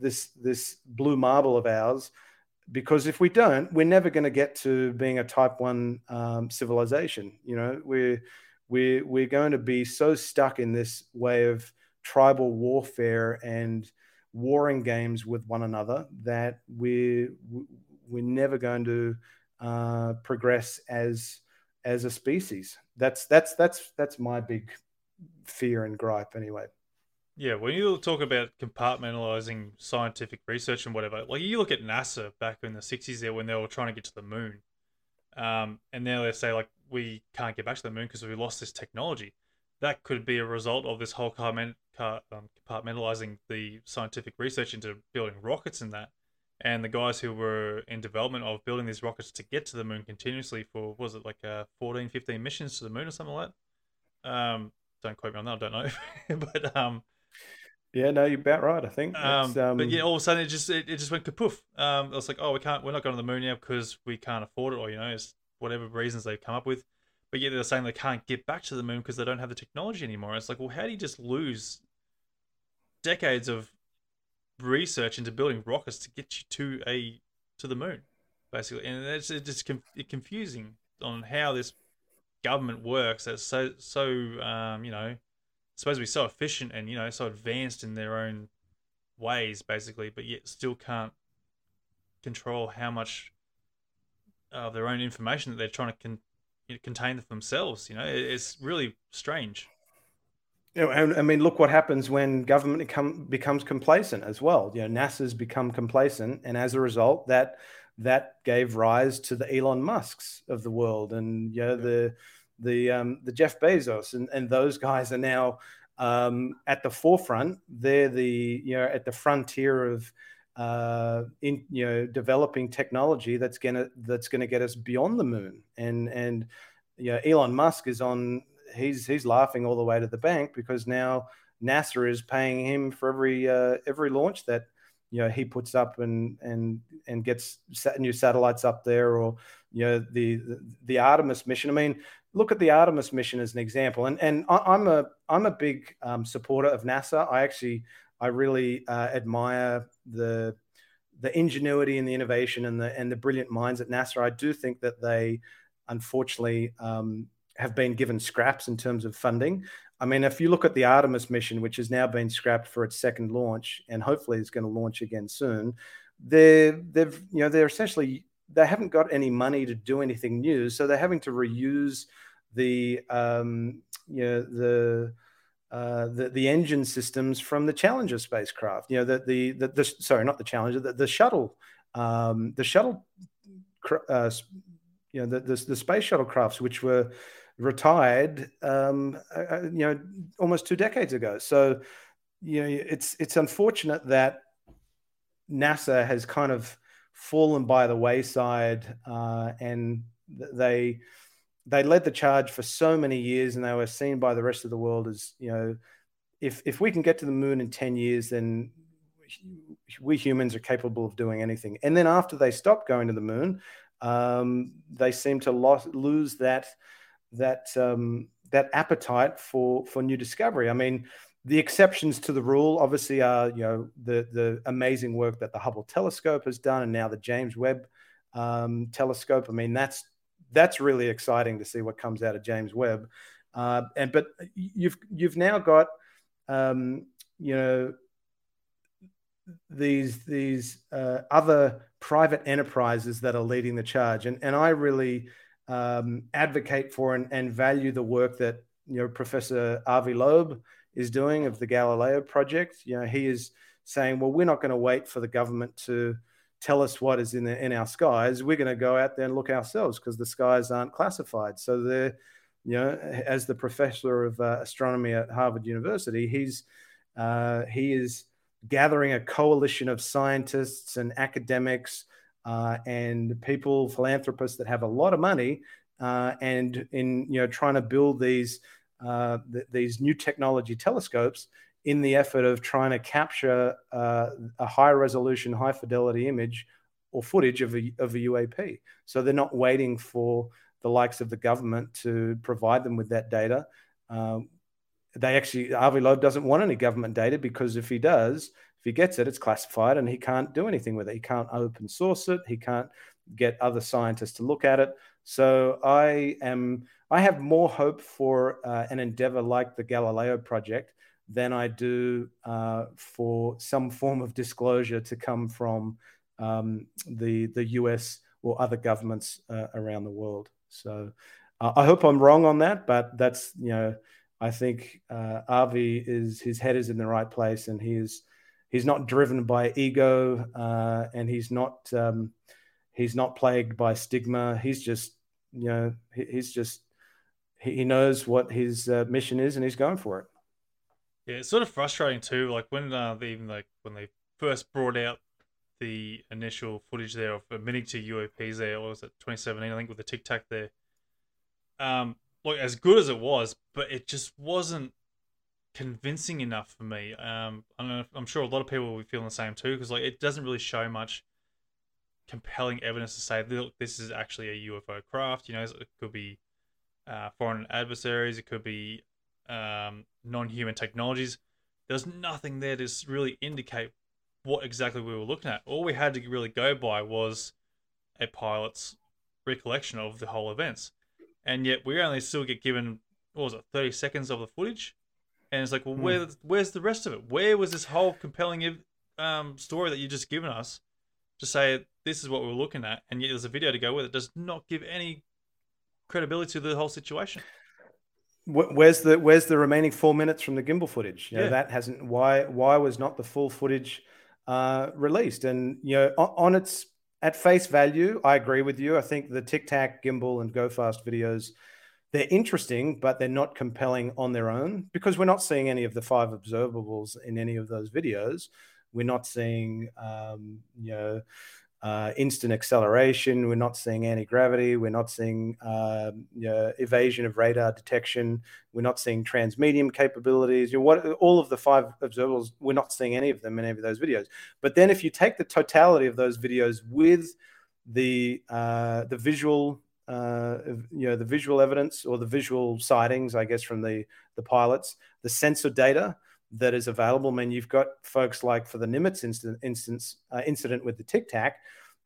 this this blue marble of ours because if we don't, we're never going to get to being a type one um, civilization. You know, we're we're we're going to be so stuck in this way of tribal warfare and warring games with one another that we're we're never going to uh, progress as as a species. That's that's that's that's my big fear and gripe anyway. Yeah, when you talk about compartmentalizing scientific research and whatever, like you look at NASA back in the 60s there when they were trying to get to the moon. Um, and now they say, like, we can't get back to the moon because we lost this technology. That could be a result of this whole um, compartmentalizing the scientific research into building rockets and that. And the guys who were in development of building these rockets to get to the moon continuously for, was it like uh, 14, 15 missions to the moon or something like that? Um, don't quote me on that, I don't know. but um, yeah, no, you're about right. I think. Um, um, but yeah, all of a sudden it just it, it just went kapoof. Um, it was like, oh, we can't, we're not going to the moon now because we can't afford it, or you know, it's whatever reasons they've come up with. But yet they're saying they can't get back to the moon because they don't have the technology anymore. It's like, well, how do you just lose decades of research into building rockets to get you to a to the moon, basically? And it's, just confusing on how this government works. That's so so um, you know supposed to be so efficient and you know so advanced in their own ways, basically, but yet still can't control how much of their own information that they're trying to con- contain for themselves. You know, it's really strange. You know, and I mean, look what happens when government become, becomes complacent as well. You know, NASA's become complacent, and as a result, that that gave rise to the Elon Musk's of the world, and you know, the the um, the Jeff Bezos, and, and those guys are now um, at the forefront. They're the you know at the frontier of uh, in you know developing technology that's gonna that's gonna get us beyond the moon. And and you know Elon Musk is on. He's he's laughing all the way to the bank because now NASA is paying him for every uh, every launch that you know he puts up and and and gets new satellites up there or you know the the Artemis mission. I mean, look at the Artemis mission as an example. And and I'm a I'm a big um, supporter of NASA. I actually I really uh, admire the the ingenuity and the innovation and the and the brilliant minds at NASA. I do think that they unfortunately um, have been given scraps in terms of funding. I mean, if you look at the Artemis mission, which has now been scrapped for its second launch, and hopefully is going to launch again soon, they're they've you know they're essentially they haven't got any money to do anything new, so they're having to reuse the um, you know the uh, the, the engine systems from the Challenger spacecraft. You know, the the, the, the sorry, not the Challenger, the, the shuttle, um, the shuttle, uh, you know, the, the, the space shuttle crafts, which were retired, um, uh, uh, you know, almost two decades ago. So, you know, it's it's unfortunate that NASA has kind of fallen by the wayside, uh, and they they led the charge for so many years, and they were seen by the rest of the world as you know, if if we can get to the moon in ten years, then we humans are capable of doing anything. And then after they stopped going to the moon, um, they seem to lose that that um, that appetite for for new discovery. I mean, the exceptions to the rule obviously are you know the the amazing work that the Hubble telescope has done, and now the James Webb um, telescope. I mean, that's that's really exciting to see what comes out of James Webb. Uh, and but you've you've now got um, you know these these uh, other private enterprises that are leading the charge, and and I really um, advocate for and, and value the work that you know Professor Avi Loeb is doing of the Galileo project. You know he is saying, well, we're not going to wait for the government to tell us what is in the, in our skies. We're going to go out there and look ourselves because the skies aren't classified. So they're, you know, as the professor of uh, astronomy at Harvard University, he's uh, he is gathering a coalition of scientists and academics uh, and people, philanthropists that have a lot of money, uh, and in you know trying to build these uh, th- these new technology telescopes in the effort of trying to capture uh, a high resolution, high fidelity image or footage of a, of a UAP. So they're not waiting for the likes of the government to provide them with that data. Um, they actually, Avi Loeb doesn't want any government data because if he does, if he gets it, it's classified and he can't do anything with it. He can't open source it. He can't get other scientists to look at it. So I am, I have more hope for uh, an endeavor like the Galileo project than I do uh, for some form of disclosure to come from um, the the US or other governments uh, around the world. So uh, I hope I'm wrong on that, but that's you know I think uh, Avi is his head is in the right place, and he is he's not driven by ego, uh, and he's not um, he's not plagued by stigma. He's just you know he, he's just he knows what his uh, mission is, and he's going for it. Yeah, it's sort of frustrating too. Like when uh, they even like when they first brought out the initial footage there of admitting to UAPs there, what was it 2017? I think with the Tic Tac there. Um, like as good as it was, but it just wasn't convincing enough for me. Um, I I'm sure a lot of people will be feeling the same too, because like it doesn't really show much compelling evidence to say look, this is actually a UFO craft. You know, it could be uh, foreign adversaries, it could be um, non-human technologies. There's nothing there to really indicate what exactly we were looking at. All we had to really go by was a pilot's recollection of the whole events, and yet we only still get given what was it, 30 seconds of the footage, and it's like, well, where, hmm. where's the rest of it? Where was this whole compelling um, story that you just given us to say this is what we are looking at, and yet there's a video to go with it? Does not give any credibility to the whole situation where's the where's the remaining four minutes from the gimbal footage? You know, yeah. that hasn't why why was not the full footage uh, released? And you know, on, on, its at face value, I agree with you. I think the Tic Tac gimbal and Go Fast videos they're interesting, but they're not compelling on their own because we're not seeing any of the five observables in any of those videos. We're not seeing um, you know uh, instant acceleration. We're not seeing anti gravity. We're not seeing uh, you know, evasion of radar detection. We're not seeing transmedium capabilities. You know, what all of the five observables, we're not seeing any of them in any of those videos. But then, if you take the totality of those videos with the uh, the visual, uh, you know, the visual evidence or the visual sightings, I guess, from the the pilots, the sensor data that is available. I mean, you've got folks like for the Nimitz incident, instance uh, incident with the Tic Tac.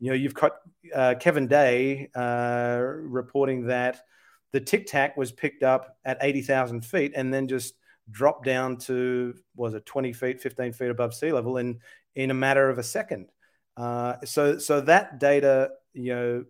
You know, you've got uh, Kevin Day uh, reporting that the Tic Tac was picked up at 80,000 feet and then just dropped down to, was it 20 feet, 15 feet above sea level in, in a matter of a second. Uh, so, so that data, you know,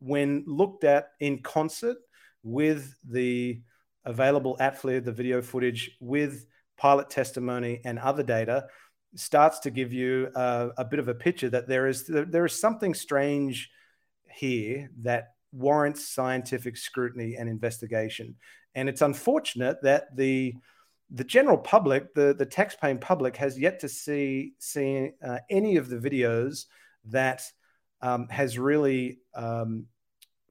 when looked at in concert with the available ATFLIR, the video footage with pilot testimony and other data, starts to give you a, a bit of a picture that there is there is something strange here that warrants scientific scrutiny and investigation. And it's unfortunate that the the general public, the, the taxpaying public, has yet to see see uh, any of the videos that um, has really um,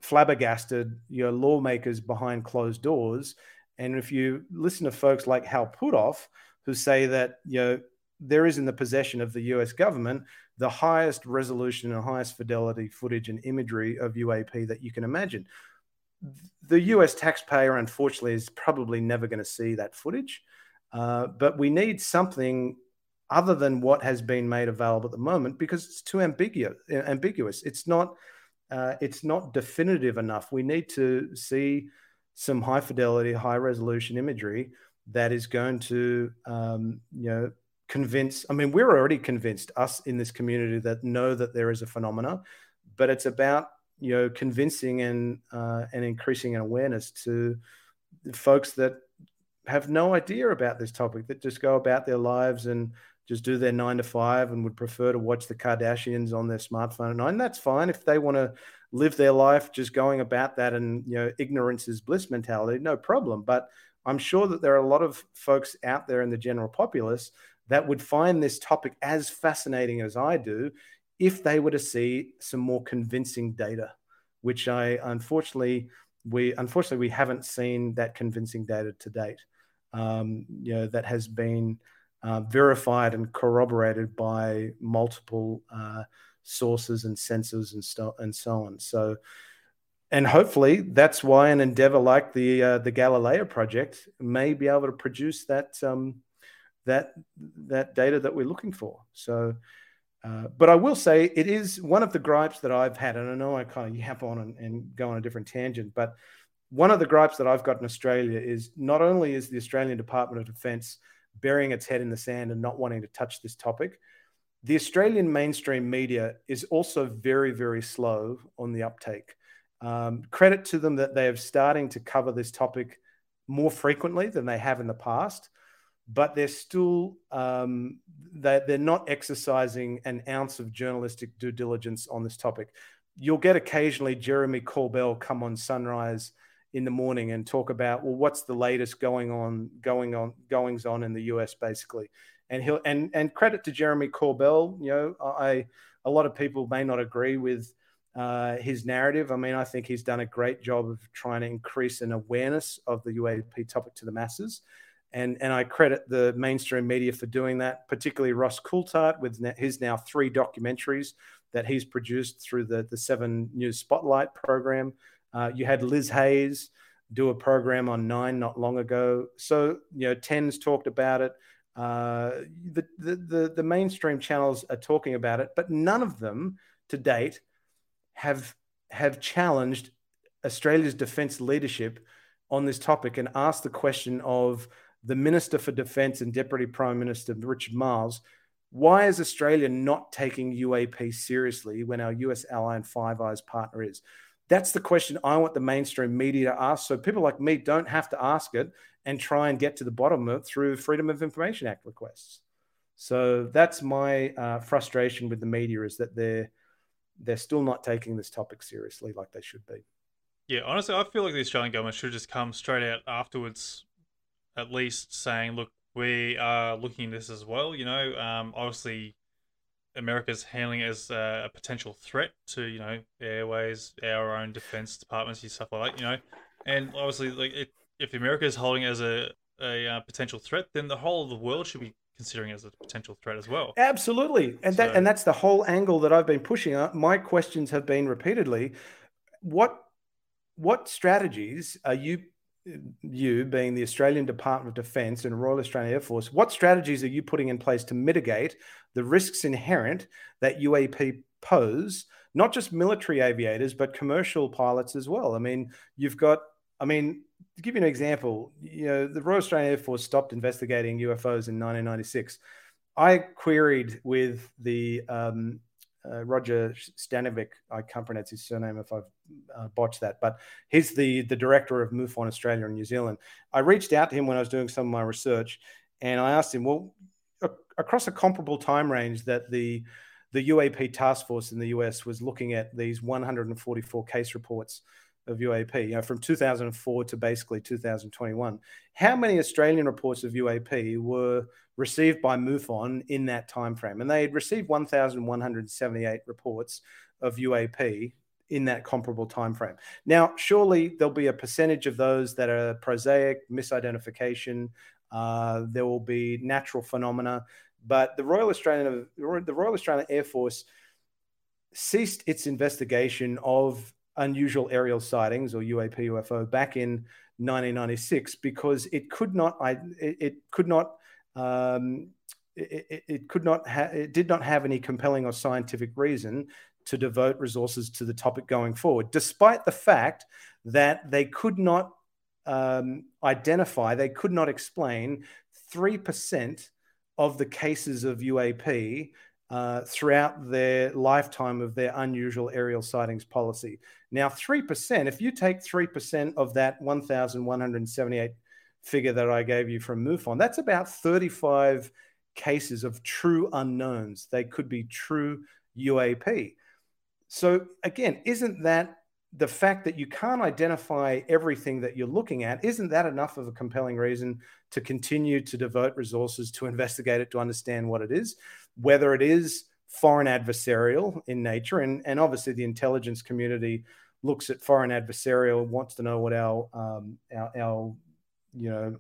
flabbergasted your lawmakers behind closed doors. And if you listen to folks like Hal Puthoff, who say that you know there is in the possession of the US government the highest resolution and highest fidelity footage and imagery of UAP that you can imagine. The US taxpayer, unfortunately, is probably never going to see that footage. Uh, but we need something other than what has been made available at the moment because it's too ambiguous. Ambiguous. It's not. Uh, it's not definitive enough. We need to see some high fidelity, high resolution imagery that is going to, um, you know, convince i mean we're already convinced us in this community that know that there is a phenomena but it's about you know convincing and uh, and increasing an awareness to folks that have no idea about this topic that just go about their lives and just do their nine to five and would prefer to watch the Kardashians on their smartphone at night. That's fine if they want to live their life just going about that and you know ignorance is bliss mentality, no problem. But I'm sure that there are a lot of folks out there in the general populace that would find this topic as fascinating as I do if they were to see some more convincing data, which I unfortunately we unfortunately we haven't seen that convincing data to date. Um, you know that has been uh, verified and corroborated by multiple uh, sources and sensors and, st- and so on. So, and hopefully that's why an endeavor like the uh, the Galileo project may be able to produce that um, that that data that we're looking for. So, uh, but I will say it is one of the gripes that I've had, and I know I kind of yap on and, and go on a different tangent, but one of the gripes that I've got in Australia is not only is the Australian Department of Defence burying its head in the sand and not wanting to touch this topic, the Australian mainstream media is also very, very slow on the uptake. Um, credit to them that they are starting to cover this topic more frequently than they have in the past but they're still um, they, they're not exercising an ounce of journalistic due diligence on this topic. You'll get occasionally Jeremy Corbell come on Sunrise in the morning and talk about well what's the latest going on going on goings on in the US basically. And he'll and and credit to Jeremy Corbell you know I a lot of people may not agree with uh, his narrative. I mean I think he's done a great job of trying to increase an awareness of the UAP topic to the masses. And and I credit the mainstream media for doing that, particularly Ross Coulthart with his now three documentaries that he's produced through the the Seven News Spotlight program. Uh, you had Liz Hayes do a program on Nine not long ago, so you know Tens talked about it. Uh, the, the the the mainstream channels are talking about it, but none of them to date have have challenged Australia's defence leadership on this topic and asked the question of the Minister for Defence and Deputy Prime Minister Richard Marles, why is Australia not taking UAP seriously when our US ally and Five Eyes partner is? That's the question I want the mainstream media to ask. So people like me don't have to ask it and try and get to the bottom of it through Freedom of Information Act requests. So that's my uh, frustration with the media is that they're they're still not taking this topic seriously like they should be. Yeah, honestly, I feel like the Australian government should just come straight out afterwards at least saying, look, we are looking at this as well. You know, um, obviously, America's handling it as a, a potential threat to you know airways, our own defense departments, and stuff like that. You know, and obviously, like it, if America is holding it as a a uh, potential threat, then the whole of the world should be considering it as a potential threat as well. Absolutely, and so, that and that's the whole angle that I've been pushing. My questions have been repeatedly, what what strategies are you you being the Australian Department of Defence and Royal Australian Air Force, what strategies are you putting in place to mitigate the risks inherent that UAP pose, not just military aviators, but commercial pilots as well? I mean, you've got I mean, to give you an example, you know, the Royal Australian Air Force stopped investigating UFOs in 1996. I queried with the um, uh, Roger Stanovic. I can't pronounce his surname if I've uh, botched that, but he's the the director of MUFON Australia and New Zealand. I reached out to him when I was doing some of my research, and I asked him, well, across a comparable time range that the the UAP task force in the US was looking at these 144 case reports of UAP, you know, from 2004 to basically 2021. How many Australian reports of UAP were received by MUFON in that time frame? And they had received 1,178 reports of UAP in that comparable time frame. Now, surely there'll be a percentage of those that are prosaic, misidentification. Uh, there will be natural phenomena, but the Royal Australian the Royal Australian Air Force ceased its investigation of unusual aerial sightings or UAP UFO back in 1996 because it could not I, it, it could not um, it, it, could not ha- it did not have any compelling or scientific reason to devote resources to the topic going forward, despite the fact that they could not um, identify, they could not explain three percent of the cases of UAP uh, throughout their lifetime of their unusual aerial sightings policy. Now, 3%, if you take 3% of that 1,178 figure that I gave you from MUFON, that's about 35 cases of true unknowns. They could be true UAP. So, again, isn't that the fact that you can't identify everything that you're looking at? Isn't that enough of a compelling reason to continue to devote resources to investigate it, to understand what it is, whether it is foreign adversarial in nature. And, and obviously, the intelligence community looks at foreign adversarial, wants to know what our, um, our, our, you know,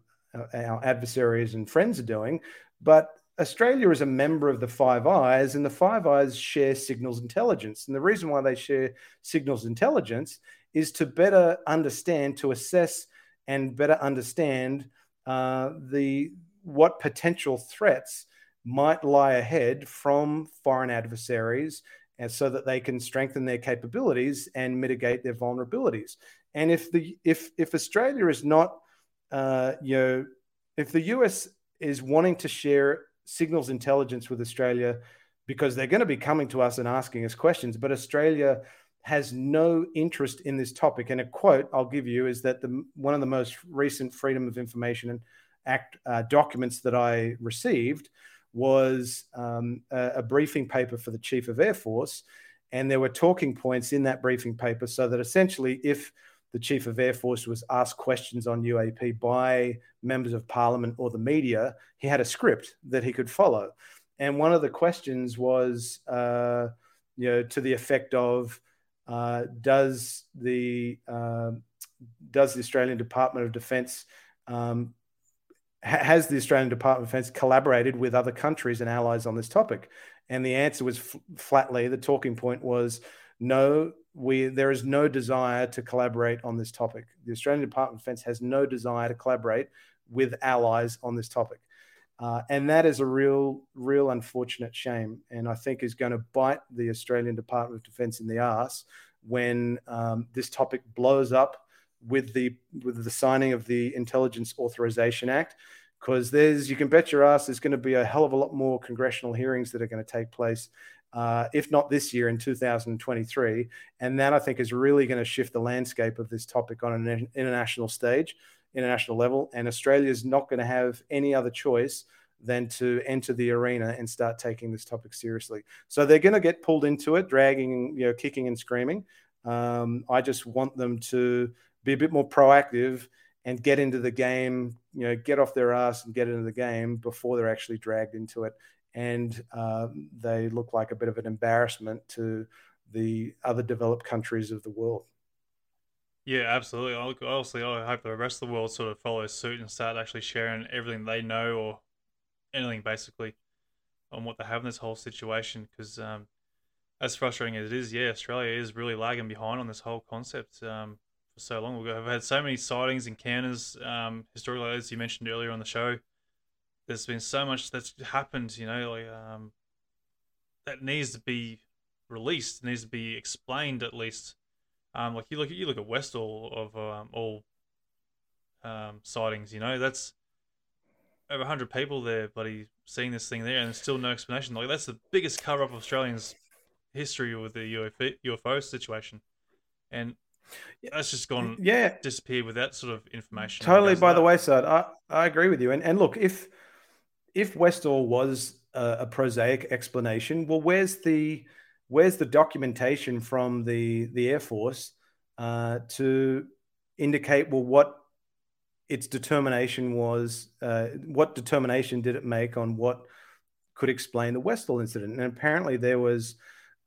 our adversaries and friends are doing. But Australia is a member of the Five Eyes, and the Five Eyes share signals intelligence. And the reason why they share signals intelligence is to better understand, to assess, and better understand uh, the what potential threats might lie ahead from foreign adversaries and so that they can strengthen their capabilities and mitigate their vulnerabilities. And if the if if Australia is not, uh, you know, if the US is wanting to share signals intelligence with Australia because they're going to be coming to us and asking us questions, but Australia has no interest in this topic. And a quote I'll give you is that the one of the most recent Freedom of Information Act uh, documents that I received was um, a, a, briefing paper for the Chief of Air Force. And there were talking points in that briefing paper so that essentially, if the Chief of Air Force was asked questions on UAP by members of parliament or the media, he had a script that he could follow. And one of the questions was, uh, you know, to the effect of, uh, does the uh, does the Australian Department of Defence um, has the Australian Department of Defence collaborated with other countries and allies on this topic? And the answer was f- flatly the talking point was no. We there is no desire to collaborate on this topic. The Australian Department of Defence has no desire to collaborate with allies on this topic, uh, and that is a real, real unfortunate shame. And I think is going to bite the Australian Department of Defence in the ass when um, this topic blows up with the with the signing of the Intelligence Authorization Act, because there's you can bet your ass there's going to be a hell of a lot more congressional hearings that are going to take place, uh, if not this year in 2023, and that I think is really going to shift the landscape of this topic on an international stage, international level, and Australia is not going to have any other choice than to enter the arena and start taking this topic seriously. So they're going to get pulled into it, dragging, you know, kicking and screaming. Um, I just want them to be a bit more proactive and get into the game, you know, get off their ass and get into the game before they're actually dragged into it. And uh, they look like a bit of an embarrassment to the other developed countries of the world. Yeah, absolutely. Obviously, I hope the rest of the world sort of follows suit and start actually sharing everything they know or anything basically on what they have in this whole situation. Because um, as frustrating as it is, yeah, Australia is really lagging behind on this whole concept. Um, for so long. We've had so many sightings, encounters, um, historically, as you mentioned earlier on the show. There's been so much that's happened, you know, like um, that needs to be released, needs to be explained at least. Um, like you look at you look at Westall of um, all um, sightings. You know, that's over 100 people there, buddy, seeing this thing there, and there's still no explanation. Like that's the biggest cover up of Australians' history with the UFO situation, and that's just gone yeah disappeared with that sort of information. Totally by the wayside. I, I agree with you. And and look, if if Westall was a, a prosaic explanation, well, where's the where's the documentation from the the Air Force uh, to indicate well what its determination was? Uh, what determination did it make on what could explain the Westall incident? And apparently there was,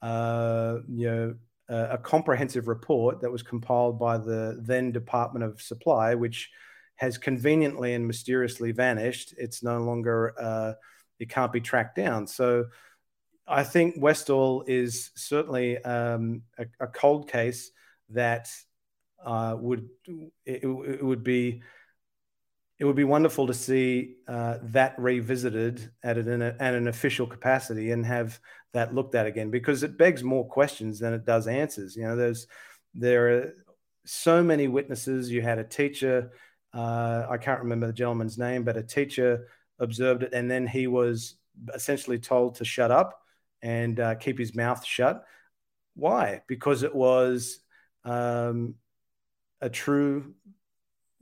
uh, you know a comprehensive report that was compiled by the then Department of Supply, which has conveniently and mysteriously vanished. It's no longer, uh, it can't be tracked down. So I think Westall is certainly um, a, a, cold case that uh, would, it, it, would be, it would be wonderful to see uh, that revisited at an, at an official capacity and have that looked at again because it begs more questions than it does answers. You know, there's there are so many witnesses. You had a teacher, uh, I can't remember the gentleman's name, but a teacher observed it, and then he was essentially told to shut up and uh, keep his mouth shut. Why? Because it was um, a true.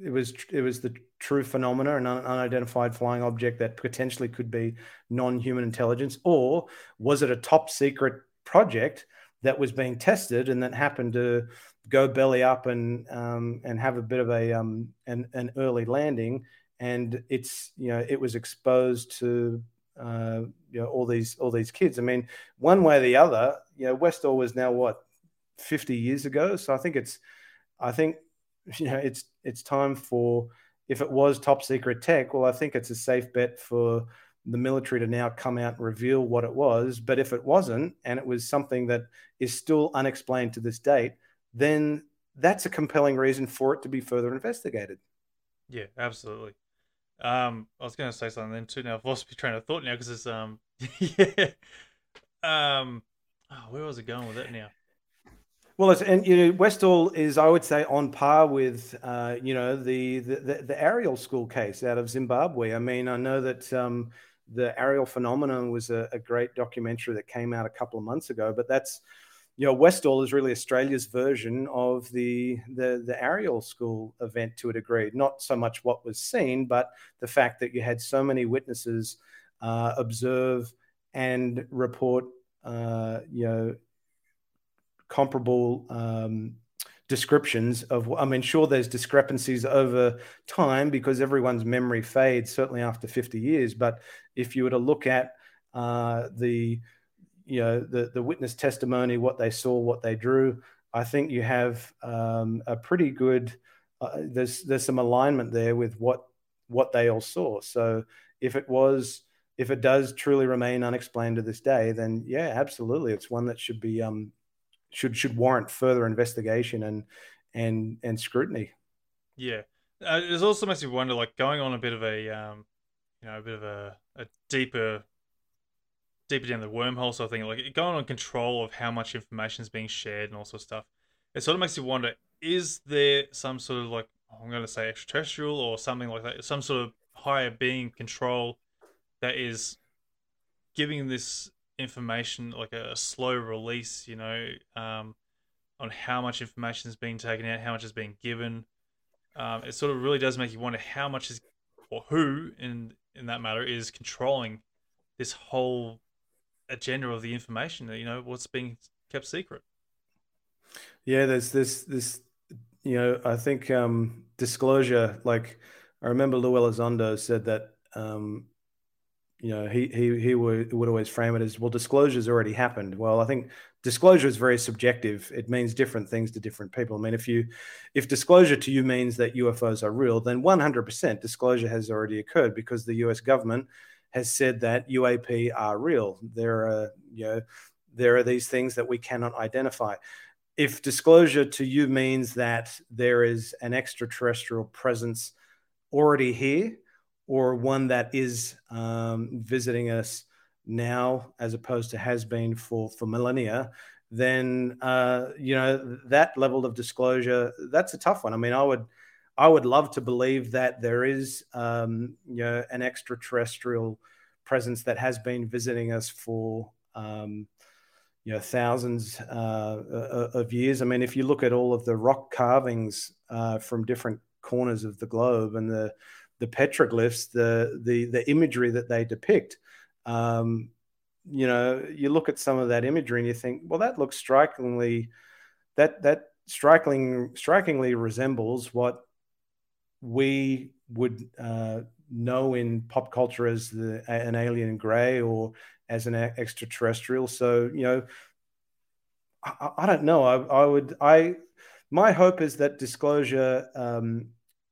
It was it was the true phenomena, an unidentified flying object that potentially could be non-human intelligence, or was it a top secret project that was being tested and that happened to go belly up and um, and have a bit of a um, an, an early landing, and it's you know it was exposed to uh, you know all these all these kids. I mean, one way or the other, you know, Westall was now what fifty years ago, so I think it's I think you know it's it's time for if it was top secret tech, well, I think it's a safe bet for the military to now come out and reveal what it was. But if it wasn't, and it was something that is still unexplained to this date, then that's a compelling reason for it to be further investigated. Yeah, absolutely. Um, I was going to say something then too. Now I've lost my train of thought now because it's um, yeah, um, oh, where was it going with it now? Well, it's, and you know, Westall is, I would say, on par with, uh, you know, the, the the Ariel school case out of Zimbabwe. I mean, I know that um, the Ariel phenomenon was a, a, great documentary that came out a couple of months ago, but that's, you know, Westall is really Australia's version of the the the Ariel school event to a degree. Not so much what was seen, but the fact that you had so many witnesses uh, observe and report, uh, you know comparable um, descriptions of i mean sure there's discrepancies over time because everyone's memory fades certainly after 50 years but if you were to look at uh, the you know the the witness testimony what they saw what they drew i think you have um, a pretty good uh, there's there's some alignment there with what what they all saw. So if it was if it does truly remain unexplained to this day then yeah absolutely it's one that should be um, should should warrant further investigation and and and scrutiny. Yeah, uh, it also makes me wonder, like going on a bit of a um, you know, a bit of a, a deeper deeper down the wormhole sort of thing, like going on control of how much information is being shared and all sorts of stuff. It sort of makes you wonder: is there some sort of like I'm going to say extraterrestrial or something like that, some sort of higher being control that is giving this information, like a, slow release, you know, um, on how much information is being taken out, how much is being given. Um, it sort of really does make you wonder how much is, or who in in that matter is controlling this whole agenda of the information. You know, what's being kept secret. Yeah, there's this this you know I think um, disclosure. Like I remember Lou Elizondo said that um, you know, he he he would, would always frame it as well. Disclosure's already happened. Well, I think disclosure is very subjective. It means different things to different people. I mean, if you if disclosure to you means that UFOs are real, then 100% disclosure has already occurred because the U.S. government has said that UAP are real. There are you know there are these things that we cannot identify. If disclosure to you means that there is an extraterrestrial presence already here or one that is um, visiting us now as opposed to has been for for millennia then uh, you know that level of disclosure that's a tough one i mean i would I would love to believe that there is, um, you know, an extraterrestrial presence that has been visiting us for, um, you know, thousands uh, of years. I mean, if you look at all of the rock carvings uh, from different corners of the globe and the the petroglyphs, the the the imagery that they depict, um, you know, you look at some of that imagery and you think, well, that looks strikingly that that striking strikingly resembles what we would uh, know in pop culture as the, an alien gray or as an extraterrestrial. So you know, I, I don't know. I, I, would I my hope is that disclosure. Um,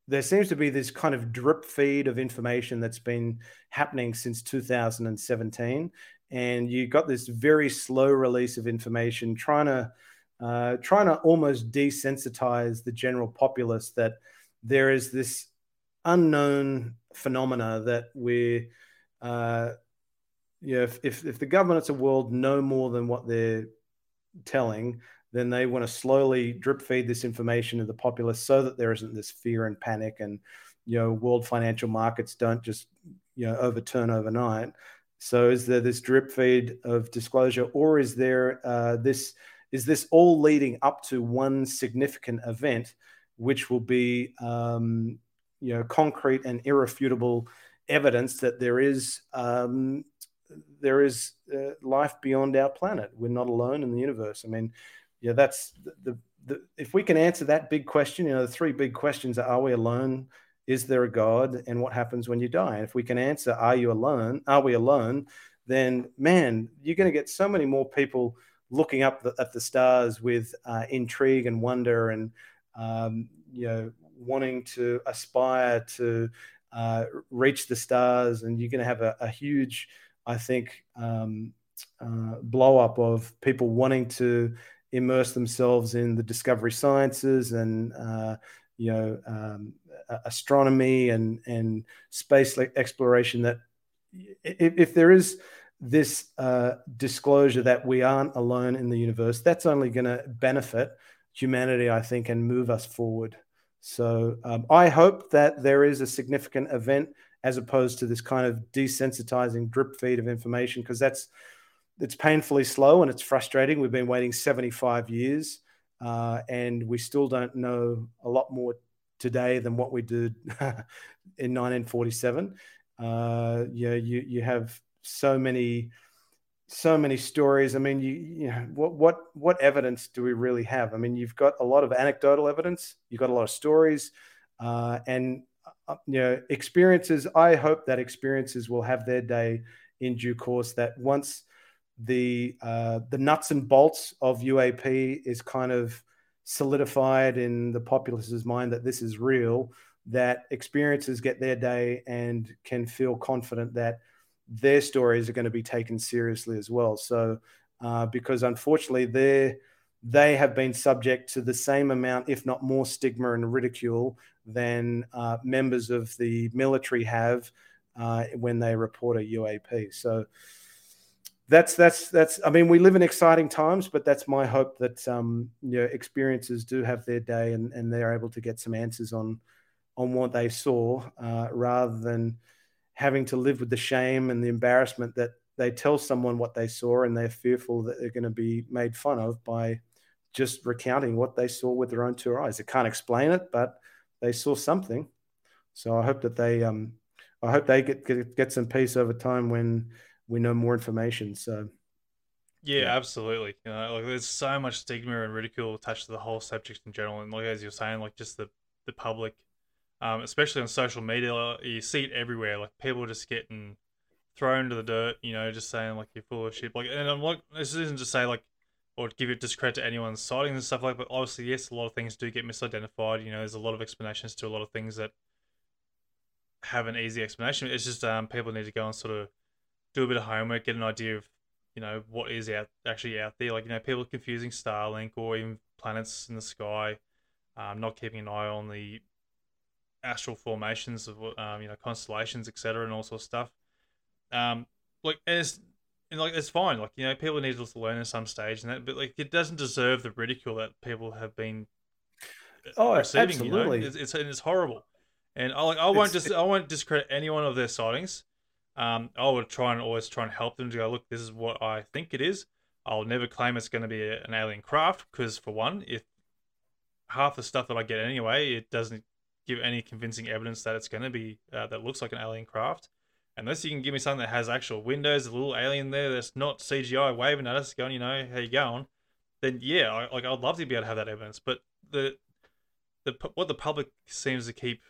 there seems to be this kind of drip feed of information that's been happening since 2017 and you got this very slow release of information trying to uh, trying to almost desensitize the general populace that there is this unknown phenomena that we're uh, you know if, if, if the governments of the world know more than what they're telling then they want to slowly drip feed this information to the populace so that there isn't this fear and panic and you know world financial markets don't just you know overturn overnight so is there this drip feed of disclosure, or is there uh, this is this all leading up to one significant event, which will be um, you know concrete and irrefutable evidence that there is um, there is uh, life beyond our planet. We're not alone in the universe. I mean, yeah, that's the, the, the if we can answer that big question, you know, the three big questions are: Are we alone? is there a God and what happens when you die? And if we can answer, are you alone? Are we alone? Then, man, you're going to get so many more people looking up the, at the stars with uh, intrigue and wonder and, um, you know, wanting to aspire to uh, reach the stars. And you're going to have a, a huge, I think, um, uh, blow up of people wanting to immerse themselves in the discovery sciences and, uh, you know, um, astronomy and and space exploration that if, if there is this uh, disclosure that we aren't alone in the universe, that's only going to benefit humanity, I think, and move us forward. So um, I hope that there is a significant event as opposed to this kind of desensitizing drip feed of information because that's it's painfully slow and it's frustrating. We've been waiting 75 years uh, and we still don't know a lot more today than what we did in 1947. Uh, you, know, you you have so many so many stories. I mean, you, you know, what what what evidence do we really have? I mean, you've got a lot of anecdotal evidence, you've got a lot of stories, uh, and uh, you know, experiences. I hope that experiences will have their day in due course. That once the uh, the nuts and bolts of UAP is kind of solidified in the populace's mind that this is real, that experiences get their day and can feel confident that their stories are going to be taken seriously as well. So, uh, because unfortunately, they they have been subject to the same amount, if not more, stigma and ridicule than uh, members of the military have uh, when they report a UAP. So, that's that's that's i mean we live in exciting times but that's my hope that um you know experiences do have their day and, and they're able to get some answers on on what they saw uh, rather than having to live with the shame and the embarrassment that they tell someone what they saw and they're fearful that they're going to be made fun of by just recounting what they saw with their own two eyes. They can't explain it but they saw something. So i hope that they um i hope they get get, get some peace over time when we know more information. So, yeah, yeah, absolutely. You know, like there's so much stigma and ridicule attached to the whole subject in general, and like as you're saying, like just the the public, um, especially on social media, you see it everywhere. Like people just getting thrown to the dirt. You know, just saying like you're full of shit. Like, and I'm like, this isn't to say like or give it discredit to anyone's sightings and stuff like. But obviously, yes, a lot of things do get misidentified. You know, there's a lot of explanations to a lot of things that have an easy explanation. It's just um, people need to go and sort of do a bit of homework, get an idea of you know what is out actually out there. Like you know, people confusing Starlink or even planets in the sky, um, not keeping an eye on the astral formations of um, you know constellations, etc., and all sorts of stuff. Um, like as and like it's fine. Like you know, people need to learn at some stage, and that, but like it doesn't deserve the ridicule that people have been oh, receiving. Absolutely. You know? it's, it's it's horrible, and I like I won't just I won't discredit any one of their sightings. Um, I would try and always try and help them to go look. This is what I think it is. I'll never claim it's going to be a, an alien craft because, for one, if half the stuff that I get anyway, it doesn't give any convincing evidence that it's going to be uh, that looks like an alien craft. Unless you can give me something that has actual windows, a little alien there that's not CGI waving at us, going, you know, how you going? Then yeah, I, like I'd love to be able to have that evidence. But the the what the public seems to keep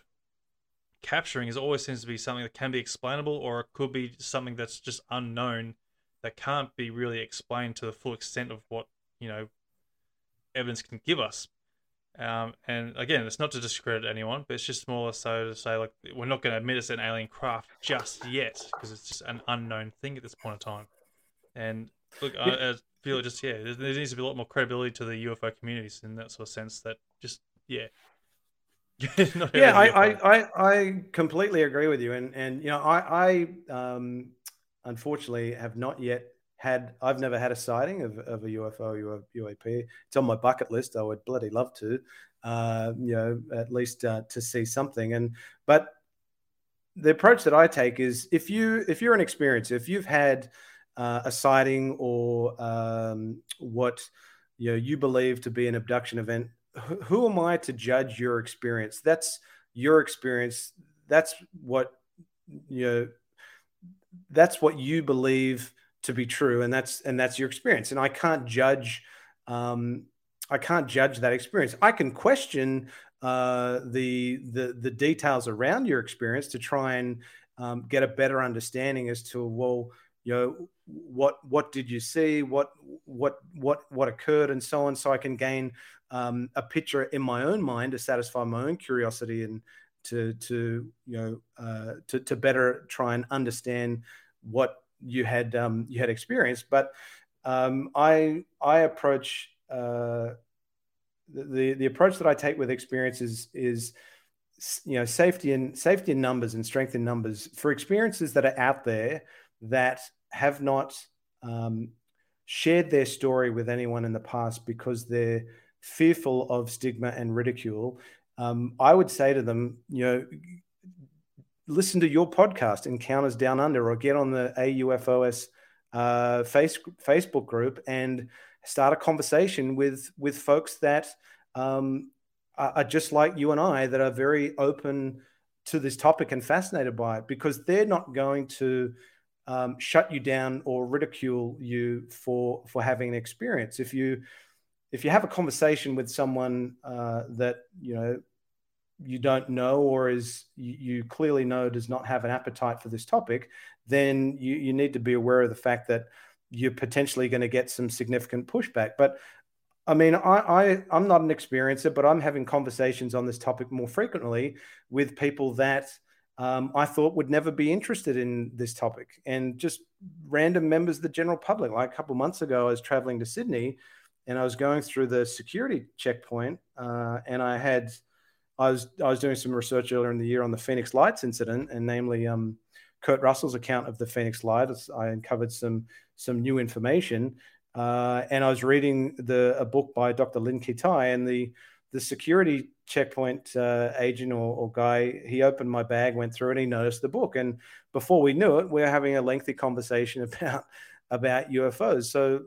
capturing is always seems to be something that can be explainable, or it could be something that's just unknown that can't be really explained to the full extent of what you know evidence can give us. Um, and again, it's not to discredit anyone, but it's just more so to say like we're not going to admit it's an alien craft just yet because it's just an unknown thing at this point in time. And look, I, I, feel just yeah, there, there, needs to be a lot more credibility to the UFO communities in that sort of sense. That just yeah. yeah, I, I, I, I completely agree with you, and and you know I I um, unfortunately have not yet had I've never had a sighting of, of a UFO UAP. It's on my bucket list. I would bloody love to, uh, you know, at least uh, to see something. And but the approach that I take is if you if you're an experiencer, if you've had uh, a sighting or um, what you know you believe to be an abduction event, who, am I to judge your experience? That's your experience. That's what you know. That's what you believe to be true and that's and that's your experience and i can't judge um, i can't judge that experience i can question uh, the the the details around your experience to try and um, get a better understanding as to well you know what what did you see what what what what occurred and so on so i can gain um, a picture in my own mind to satisfy my own curiosity and to to you know uh, to, to better try and understand what you had um, you had experience. But um, I I approach uh, the the approach that I take with experience is is you know safety and safety in numbers and strength in numbers for experiences that are out there that have not um, shared their story with anyone in the past because they're fearful of stigma and ridicule. Um, I would say to them, you know, listen to your podcast, Encounters Down Under, or get on the AUFOS uh, face, Facebook group and start a conversation with with folks that um, are, just like you and I, that are very open to this topic and fascinated by it, because they're not going to um, shut you down or ridicule you for for having an experience. If you if you have a conversation with someone uh, that you know you don't know or is you, clearly know does not have an appetite for this topic, then you, you need to be aware of the fact that you're potentially going to get some significant pushback. But I mean, I, I I'm not an experiencer, but I'm having conversations on this topic more frequently with people that um, I thought would never be interested in this topic, and just random members of the general public. Like a couple months ago, I was traveling to Sydney, and I was going through the security checkpoint, uh, and I had I was I was doing some research earlier in the year on the Phoenix Lights incident, and namely um, Kurt Russell's account of the Phoenix Lights. I uncovered some some new information, uh, and I was reading the a book by Dr. Lynn Kitei, and the the security checkpoint uh, agent or, or, guy he opened my bag, went through it, and he noticed the book, and before we knew it, we were having a lengthy conversation about about UFOs. So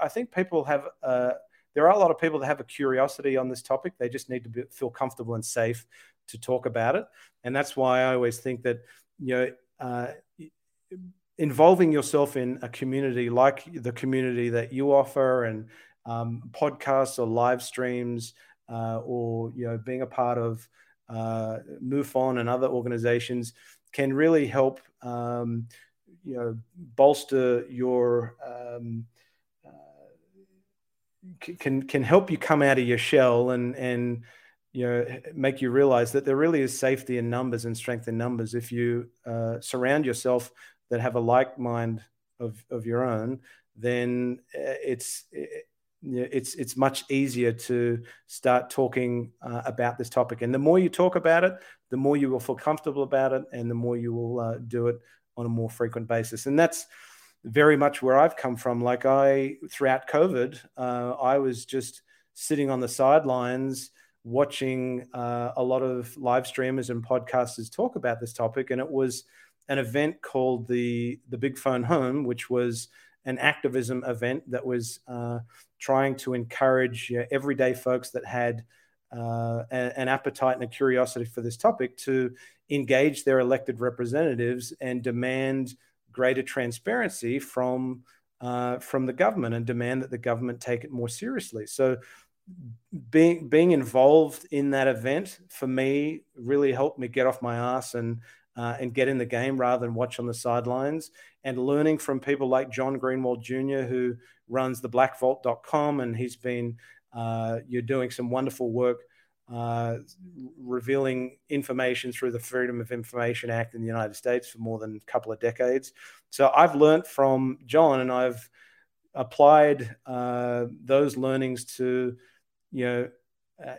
I think people have. Uh, there are a lot of people that have a curiosity on this topic. They just need to be, feel comfortable and safe to talk about it. And that's why I always think that, you know, uh, involving yourself in a community like the community that you offer and um, podcasts or live streams or, you know, being a part of uh, MUFON and other organizations can really help, um, you know, bolster your, um, can can help you come out of your shell and and you know make you realize that there really is safety in numbers and strength in numbers if you uh, surround yourself that have a like mind of of your own then uh, it's it's it's much easier to start talking uh, about this topic. And the more you talk about it the more you will feel comfortable about it and the more you will uh, do it on a more frequent basis. And that's very much where I've come from. Like I, throughout COVID, uh, I was just sitting on the sidelines watching uh, a lot of live streamers and podcasters talk about this topic, and it was an event called the the Big Phone Home, which was an activism event that was uh, trying to encourage you know, everyday folks that had uh, an, appetite and a curiosity for this topic to engage their elected representatives and demand greater transparency from uh, from the government and demand that the government take it more seriously. So being being involved in that event for me really helped me get off my ass and uh, and get in the game rather than watch on the sidelines and learning from people like John Greenwald Jr., who runs the blackvault.com. And he's been, uh, you're doing some wonderful work uh, revealing information through the Freedom of Information Act in the United States for more than a couple of decades. So I've learned from John and I've applied uh, those learnings to, you know, uh,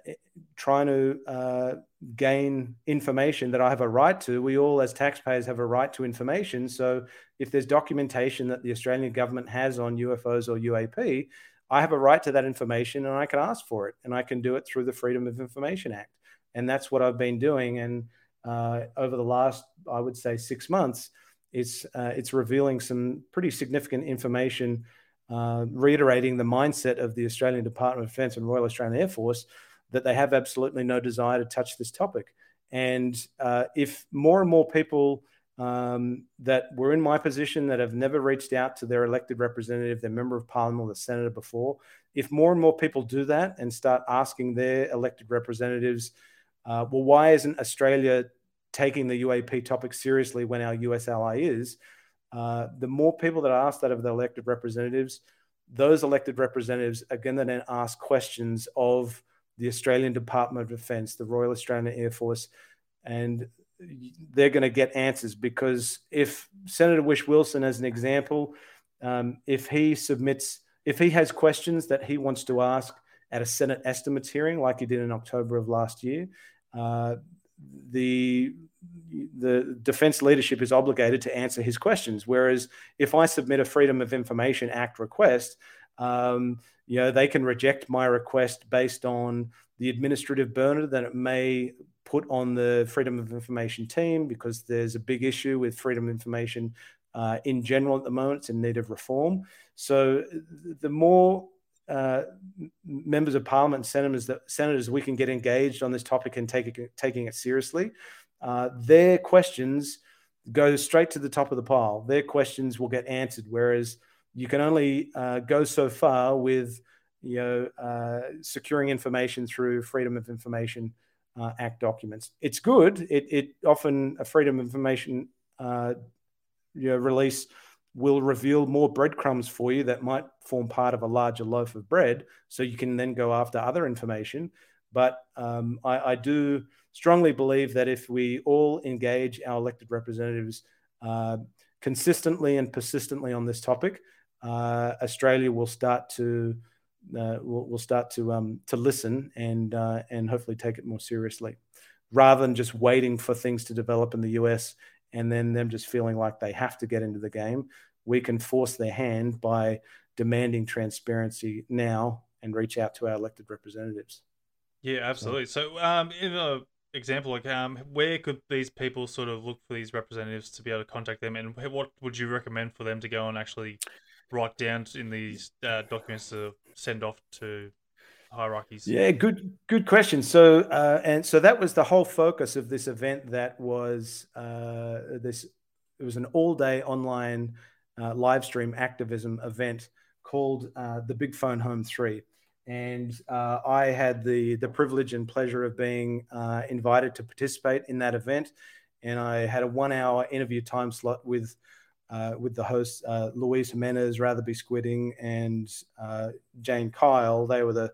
trying to uh, gain information that I have a right to. We all, as taxpayers, have a right to information. So, if there's documentation that the Australian government has on UFOs or UAP, I have a right to that information and I can ask for it. And I can do it through the Freedom of Information Act. And that's what I've been doing. And uh, over the last, I would say, six months, it's, uh, it's revealing some pretty significant information. Uh, reiterating the mindset of the Australian Department of Defence and Royal Australian Air Force that they have absolutely no desire to touch this topic. And uh, if more and more people um, that were in my position that have never reached out to their elected representative, their member of parliament, or the senator before, if more and more people do that and start asking their elected representatives, uh, well, why isn't Australia taking the UAP topic seriously when our US ally is? Uh, the more people that ask that of the elected representatives, those elected representatives are going to then ask questions of the Australian Department of Defence, the Royal Australian Air Force, and they're going to get answers because if Senator Whish-Wilson, as an example, um, if he submits, if he has questions that he wants to ask at a Senate estimates hearing, like he did in October of last year, uh, the the defense leadership is obligated to answer his questions. Whereas if I submit a Freedom of Information Act request, um, you know, they can reject my request based on the administrative burden that it may put on the Freedom of Information team because there's a big issue with freedom of information uh, in general at the moment. It's in need of reform. So the more uh, members of parliament senators that senators we can get engaged on this topic and take it, taking it seriously, uh, their questions go straight to the top of the pile. Their questions will get answered, whereas you can only uh, go so far with you know uh, securing information through Freedom of Information uh, Act documents. It's good. It, it often a Freedom of Information uh, you know, release will reveal more breadcrumbs for you that might form part of a larger loaf of bread, so you can then go after other information. But um, I, I, do strongly believe that if we all engage our elected representatives uh, consistently and persistently on this topic, Australia will start to uh, will will start to um, to listen and uh, and hopefully take it more seriously, rather than just waiting for things to develop in the US and then them just feeling like they have to get into the game. We can force their hand by demanding transparency now and reach out to our elected representatives. Yeah, absolutely. So, um, in a example, like um, where could these people sort of look for these representatives to be able to contact them, and what would you recommend for them to go and actually write down in these uh, documents to send off to hierarchies? Yeah, good good question. So uh, and so that was the whole focus of this event. That was uh, this. It was an all day online uh, live stream activism event called uh, the Big Phone Home Three, and uh, I had the the privilege and pleasure of being uh, invited to participate in that event, and I had a one hour interview time slot with uh, with the hosts, uh, Louise Jimenez, Ratherby Squidding, and uh, Jane Kyle. They were the,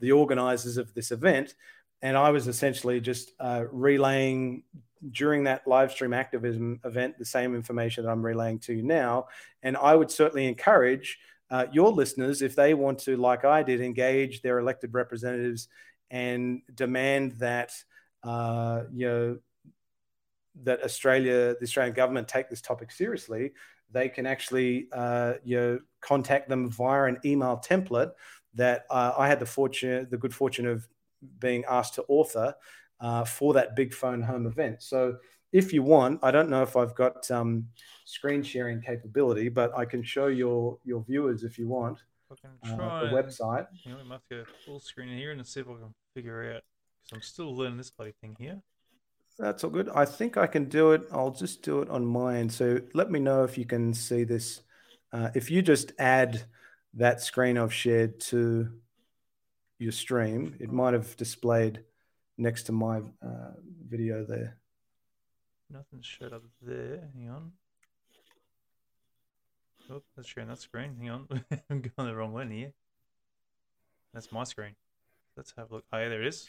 the organizers of this event. And I was essentially just uh, relaying during that live stream activism event the same information that I'm relaying to you now. And I would certainly encourage uh, your listeners, if they want to, like I did, engage their elected representatives and demand that you know that Australia, the Australian government, take this topic seriously, they can actually uh, you know contact them via an email template that uh, I had the fortune, the good fortune of being asked to author uh, for that big phone home event. So if you want, I don't know if I've got um, screen sharing capability, but I can show your your viewers if you want I can uh, the website. You know, we might go full screen here and see if I can figure out because I'm still learning this bloody thing here. That's all good. I think I can do it. I'll just do it on mine. So let me know if you can see this. Uh, if you just add that screen I've shared to your stream, it might have displayed next to my uh, video there. Nothing's showed up there. Hang on. Oh, that's sharing that screen. Hang on. I'm going the wrong one here. That's my screen. Let's have a look. Oh, yeah, there it is.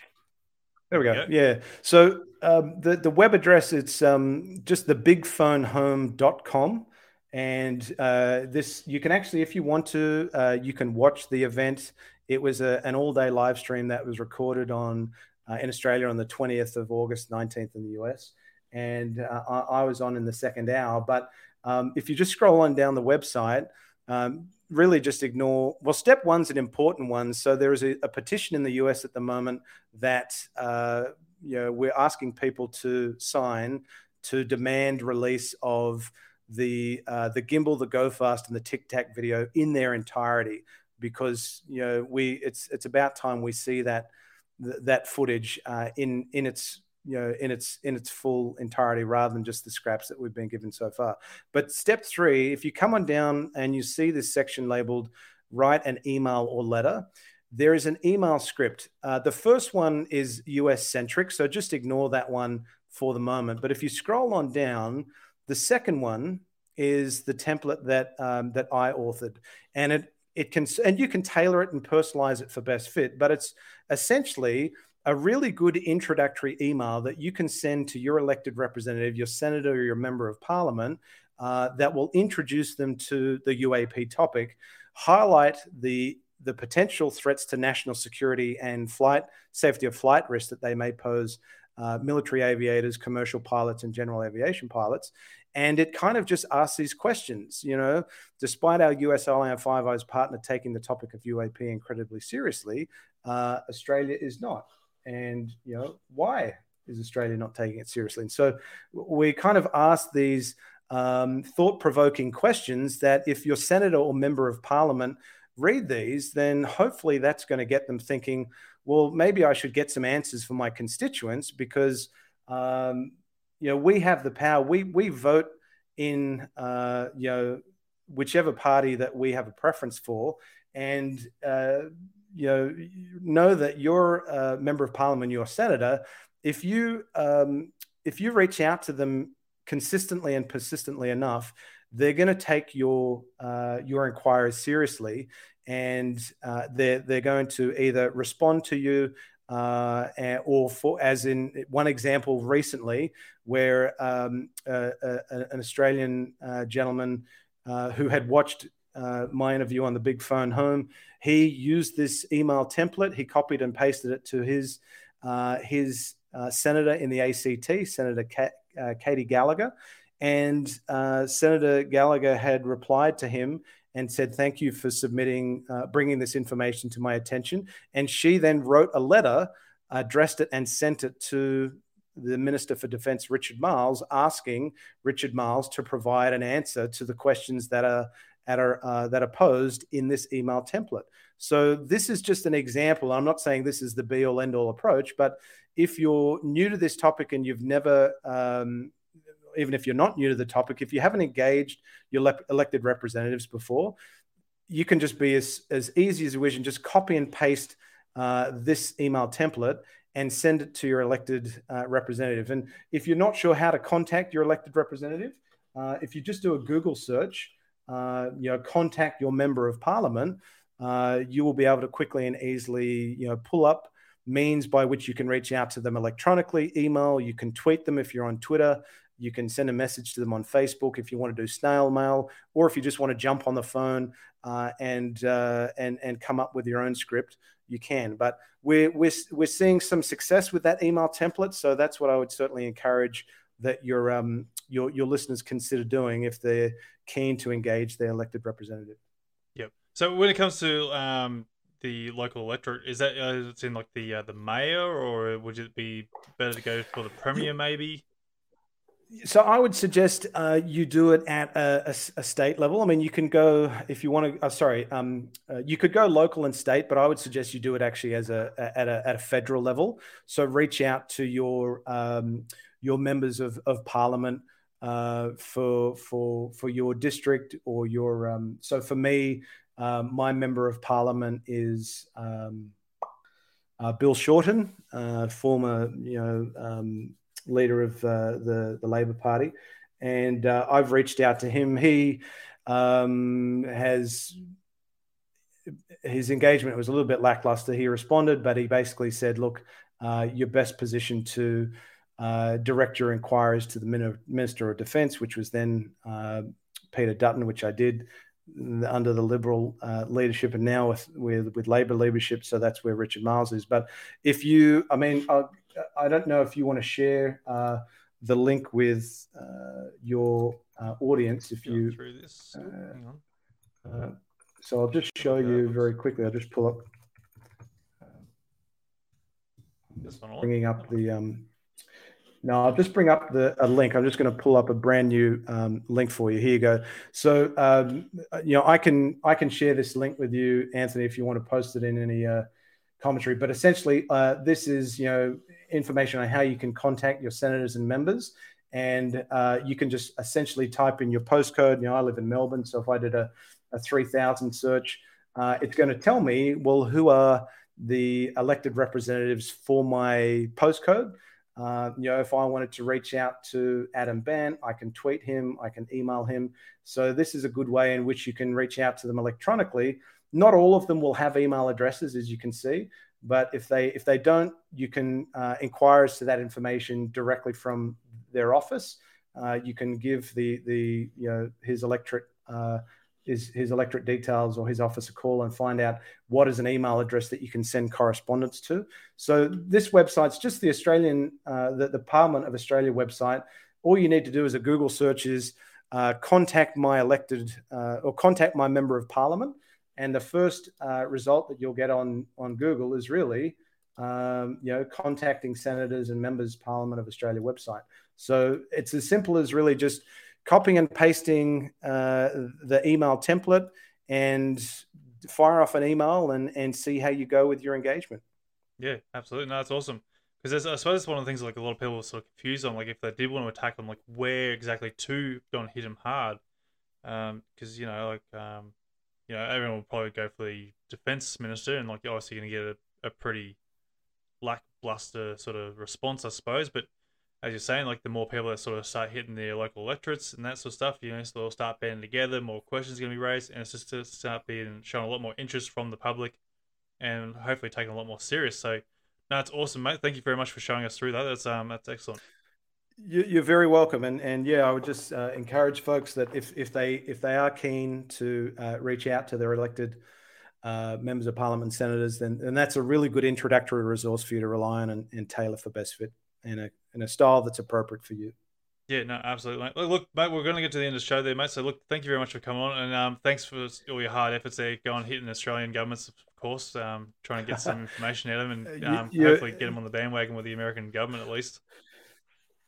There we go. Yeah. So um, the, the web address, it's um, just the bigphonehome.com. And uh, this, you can actually, if you want to, uh, you can watch the event. It was a, an all day live stream that was recorded on uh, in Australia on the 20th of August, 19th in the US. And uh, I, I, was on in the second hour. But um, if you just scroll on down the website, um, really just ignore. Well, step one's an important one. So there is a, a petition in the US at the moment that uh, you know we're asking people to sign to demand release of the uh, the gimbal, the go fast, and the tic tac video in their entirety because you know we it's it's about time we see that that footage uh, in in its you know in its in its full entirety rather than just the scraps that we've been given so far. But step three if you come on down and you see this section labeled write an email or letter there is an email script. Uh, the first one is us centric so just ignore that one for the moment. But if you scroll on down the second one is the template that um, that i authored. And it it can and you can tailor it and personalize it for best fit but it's essentially a really good introductory email that you can send to your elected representative, your senator, or your member of parliament uh, that will introduce them to the UAP topic, highlight the the potential threats to national security and flight safety of flight risk that they may pose uh, military aviators, commercial pilots, and general aviation pilots. And it kind of just asks these questions. You know, despite our US Alliance Five Eyes partner taking the topic of UAP incredibly seriously, uh, Australia is not and you know why is Australia not taking it seriously? And so we kind of ask these um, thought-provoking questions that if your senator or member of parliament read these, then hopefully that's going to get them thinking, well, maybe I should get some answers for my constituents because um, you know we have the power. We we vote in uh, you know whichever party that we have a preference for, and uh, you know know that you're a member of parliament, you're a senator. If you um, if you reach out to them consistently and persistently enough, they're going to take your uh, your inquiries seriously, and uh, they're they're going to either respond to you uh, or for as in one example recently where um, uh, uh, an Australian uh, gentleman uh, who had watched uh, my interview on the big phone home. He used this email template. He copied and pasted it to his uh, his uh, senator in the ACT, Senator uh, Katy Gallagher, and uh, Senator Gallagher had replied to him and said, "Thank you for submitting, uh, bringing this information to my attention." And she then wrote a letter, addressed it, and sent it to the Minister for Defence, Richard Marles, asking Richard Marles to provide an answer to the questions that are are, uh, that are posed in this email template. So this is just an example. I'm not saying this is the be all end all approach, but if you're new to this topic and you've never, um, even if you're not new to the topic, if you haven't engaged your le- elected representatives before, you can just be as, as easy as you wish and just copy and paste uh, this email template and send it to your elected uh, representative. And if you're not sure how to contact your elected representative, uh, if you just do a Google search, uh, you know, contact your member of parliament, uh, you will be able to quickly and easily, you know, pull up means by which you can reach out to them electronically, email, you can tweet them if you're on Twitter, you can send a message to them on Facebook if you want to do snail mail, or if you just want to jump on the phone uh, and uh, and and come up with your own script, you can. But we're we're we're seeing some success with that email template, so that's what I would certainly encourage that your um your your listeners consider doing if they're keen to engage their elected representative. Yep. So when it comes to um, the local electorate? Is that uh, it's in like the uh, the mayor, or would it be better to go for the premier maybe? So I would suggest uh, you do it at a, a, a, state level. I mean, you can go if you want to. Uh, sorry, um, uh, you could go local and state, but I would suggest you do it actually as a at a at a federal level. So reach out to your um, your members of of parliament uh, for for for your district or your. Um, so for me, um, my member of parliament is. Um, uh, Bill Shorten, uh, former, you know, um, leader of uh, the the Labor Party, and uh, I've reached out to him. He um, has his engagement was a little bit lackluster. He responded, but he basically said, "Look, uh, you're best positioned to." Uh, direct your inquiries to the Minister of Defence, which was then uh, Peter Dutton, which I did under the Liberal uh, leadership, and now with, with, with Labor leadership. So that's where Richard Marles is. But if you, I mean, I'll, I don't know if you want to share uh, the link with uh, your uh, audience. If you through this, uh, uh, so I'll just show you very quickly. I'll just pull up. bringing up the um, no, I'll just bring up the a link. I'm just going to pull up a brand new um, link for you. Here you go. So um, you know, I can I can share this link with you, Anthony, if you want to post it in any uh, commentary. But essentially, uh, this is you know information on how you can contact your senators and members. And uh, you can just essentially type in your postcode. You know, I live in Melbourne, so if I did a, a 3000 search, uh, it's going to tell me, well, who are the elected representatives for my postcode. Uh, you know, if I wanted to reach out to Adam Bandt, I can tweet him, I can email him. So this is a good way in which you can reach out to them electronically. Not all of them will have email addresses, as you can see, but if they if they don't, you can uh, inquire as to that information directly from their office. Uh, you can give the the you know his electorate uh, his his electorate details or his office a call and find out what is an email address that you can send correspondence to. So this website's just the Australian uh, the, the Parliament of Australia website. All you need to do is a Google search is uh, contact my elected uh, or contact my member of Parliament and the first uh, result that you'll get on, on Google is really, um, you know, contacting senators and members Parliament of Australia website. So it's as simple as really just copying and pasting uh, the email template and fire off an email and, and see how you go with your engagement. Yeah, absolutely. No, that's awesome. Because I suppose it's one of the things like a lot of people are sort of confused on, like if they did want to attack them, like where exactly to go and hit them hard. Because um, you know, like um, you know, everyone will probably go for the defense minister, and like you're obviously going to get a, a pretty lackluster sort of response, I suppose. But as you're saying, like the more people that sort of start hitting their local electorates and that sort of stuff, you know, so they'll start banding together, more questions are going to be raised, and it's just to start being shown a lot more interest from the public, and hopefully taken a lot more serious. So, no, awesome, mate. Thank you very much for showing us through that. That's um, that's excellent. You're very welcome, and and yeah, I would just uh, encourage folks that if if they if they are keen to uh, reach out to their elected uh, members of parliament, senators, then and that's a really good introductory resource for you to rely on and, and tailor for best fit in a in a style that's appropriate for you. Yeah, no, absolutely. Look, mate, we're going to get to the end of the show there, mate. So, look, thank you very much for coming on, and um, thanks for all your hard efforts there, going hitting Australian governments, of course, um, trying to get some information out of them, and um, hopefully get them on the bandwagon with the American government at least.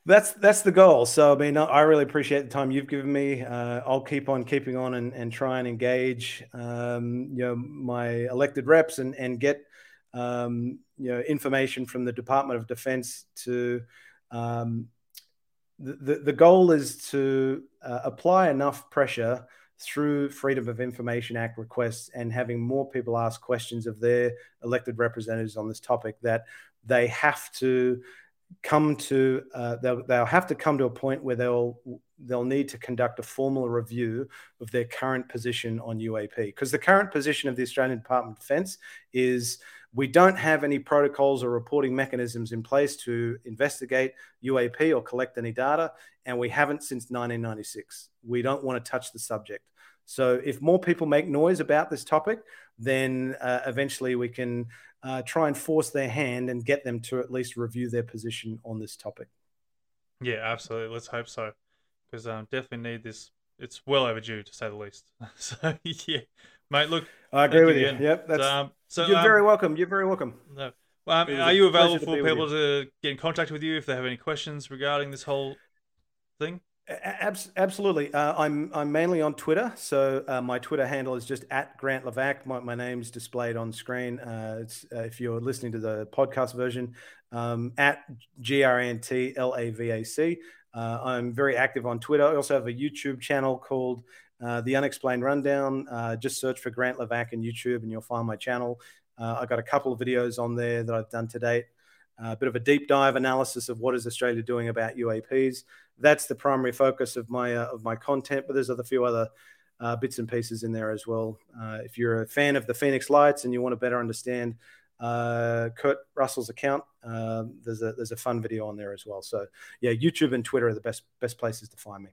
That's that's the goal. So I mean, I really appreciate the time you've given me. Uh, I'll keep on keeping on and, and try and engage, um, you know, my elected reps and and get, um, you know, information from the Department of Defense to. Um, the, the goal is to uh, apply enough pressure through Freedom of Information Act requests and having more people ask questions of their elected representatives on this topic that they have to come to uh, they'll, they'll have to come to a point where they'll they'll need to conduct a formal review of their current position on UAP because the current position of the Australian Department of Defence is we don't have any protocols or reporting mechanisms in place to investigate UAP or collect any data, and we haven't since 1996. We don't want to touch the subject. So, if more people make noise about this topic, then uh, eventually we can uh, try and force their hand and get them to at least review their position on this topic. Yeah, absolutely. Let's hope so, because um, definitely need this. It's well overdue, to say the least. so yeah, mate. Look, I agree with you. Again. Yep, that's... Um, So You're um, very welcome. You're very welcome. No. Um, are you available for people to get in contact with you if they have any questions regarding this whole thing? Abs- absolutely. Uh, I'm I'm mainly on Twitter, so uh, my Twitter handle is just at Grant Lavac. My, my name's displayed on screen. Uh, it's uh, if you're listening to the podcast version, um, at G R A N T L A V A C. Uh, I'm very active on Twitter. I also have a YouTube channel called uh, The Unexplained Rundown. Uh, just search for Grant Lavac in YouTube, and you'll find my channel. Uh, I got a couple of videos on there that I've done to date. A bit of a deep dive analysis of what is Australia doing about UAPs that's the primary focus of my uh, of my content. But there's a few other uh, bits and pieces in there as well. Uh, if you're a fan of the Phoenix Lights and you want to better understand uh, Kurt Russell's account, um, there's a there's a fun video on there as well. So yeah, YouTube and Twitter are the best best places to find me.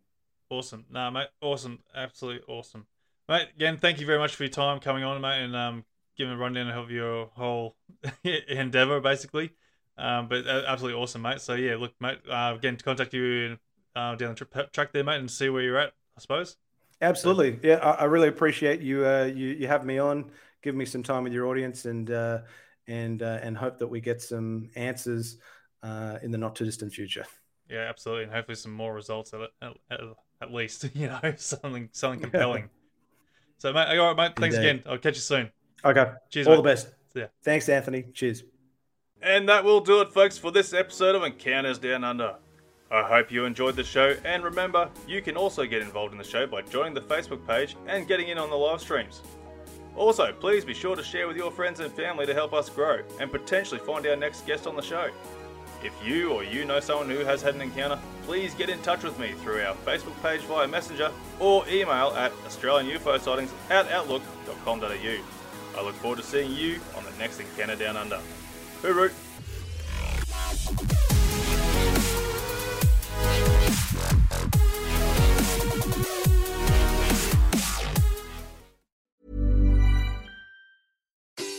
Awesome. No, mate. Awesome. Absolutely awesome. Mate, again, thank you very much for your time coming on, mate, and um, giving a rundown of your whole endeavor, basically. Um, but uh, absolutely awesome, mate. So yeah, look, mate, uh, again, to contact you uh, down the tra- track there, mate, and see where you're at, I suppose. Absolutely. Yeah, I, I really appreciate you, uh, you you have me on, give me some time with your audience, and uh, and uh, and hope that we get some answers uh, in the not too distant future. Yeah, absolutely, and hopefully some more results at at, at, least, you know, something something compelling. so, mate, all right, mate. Thanks Indeed. again. I'll catch you soon. Okay. Cheers, All mate. the best. Ya. Thanks, Anthony. Cheers. And that will do it, folks, for this episode of Encounters Down Under. I hope you enjoyed the show, and remember, you can also get involved in the show by joining the Facebook page and getting in on the live streams. Also, please be sure to share with your friends and family to help us grow and potentially find our next guest on the show. If you or you know someone who has had an encounter, please get in touch with me through our Facebook page via Messenger or email at Australian UFO sightings at outlook.com.au. I look forward to seeing you on the next Encounter Down Under. Hooroo!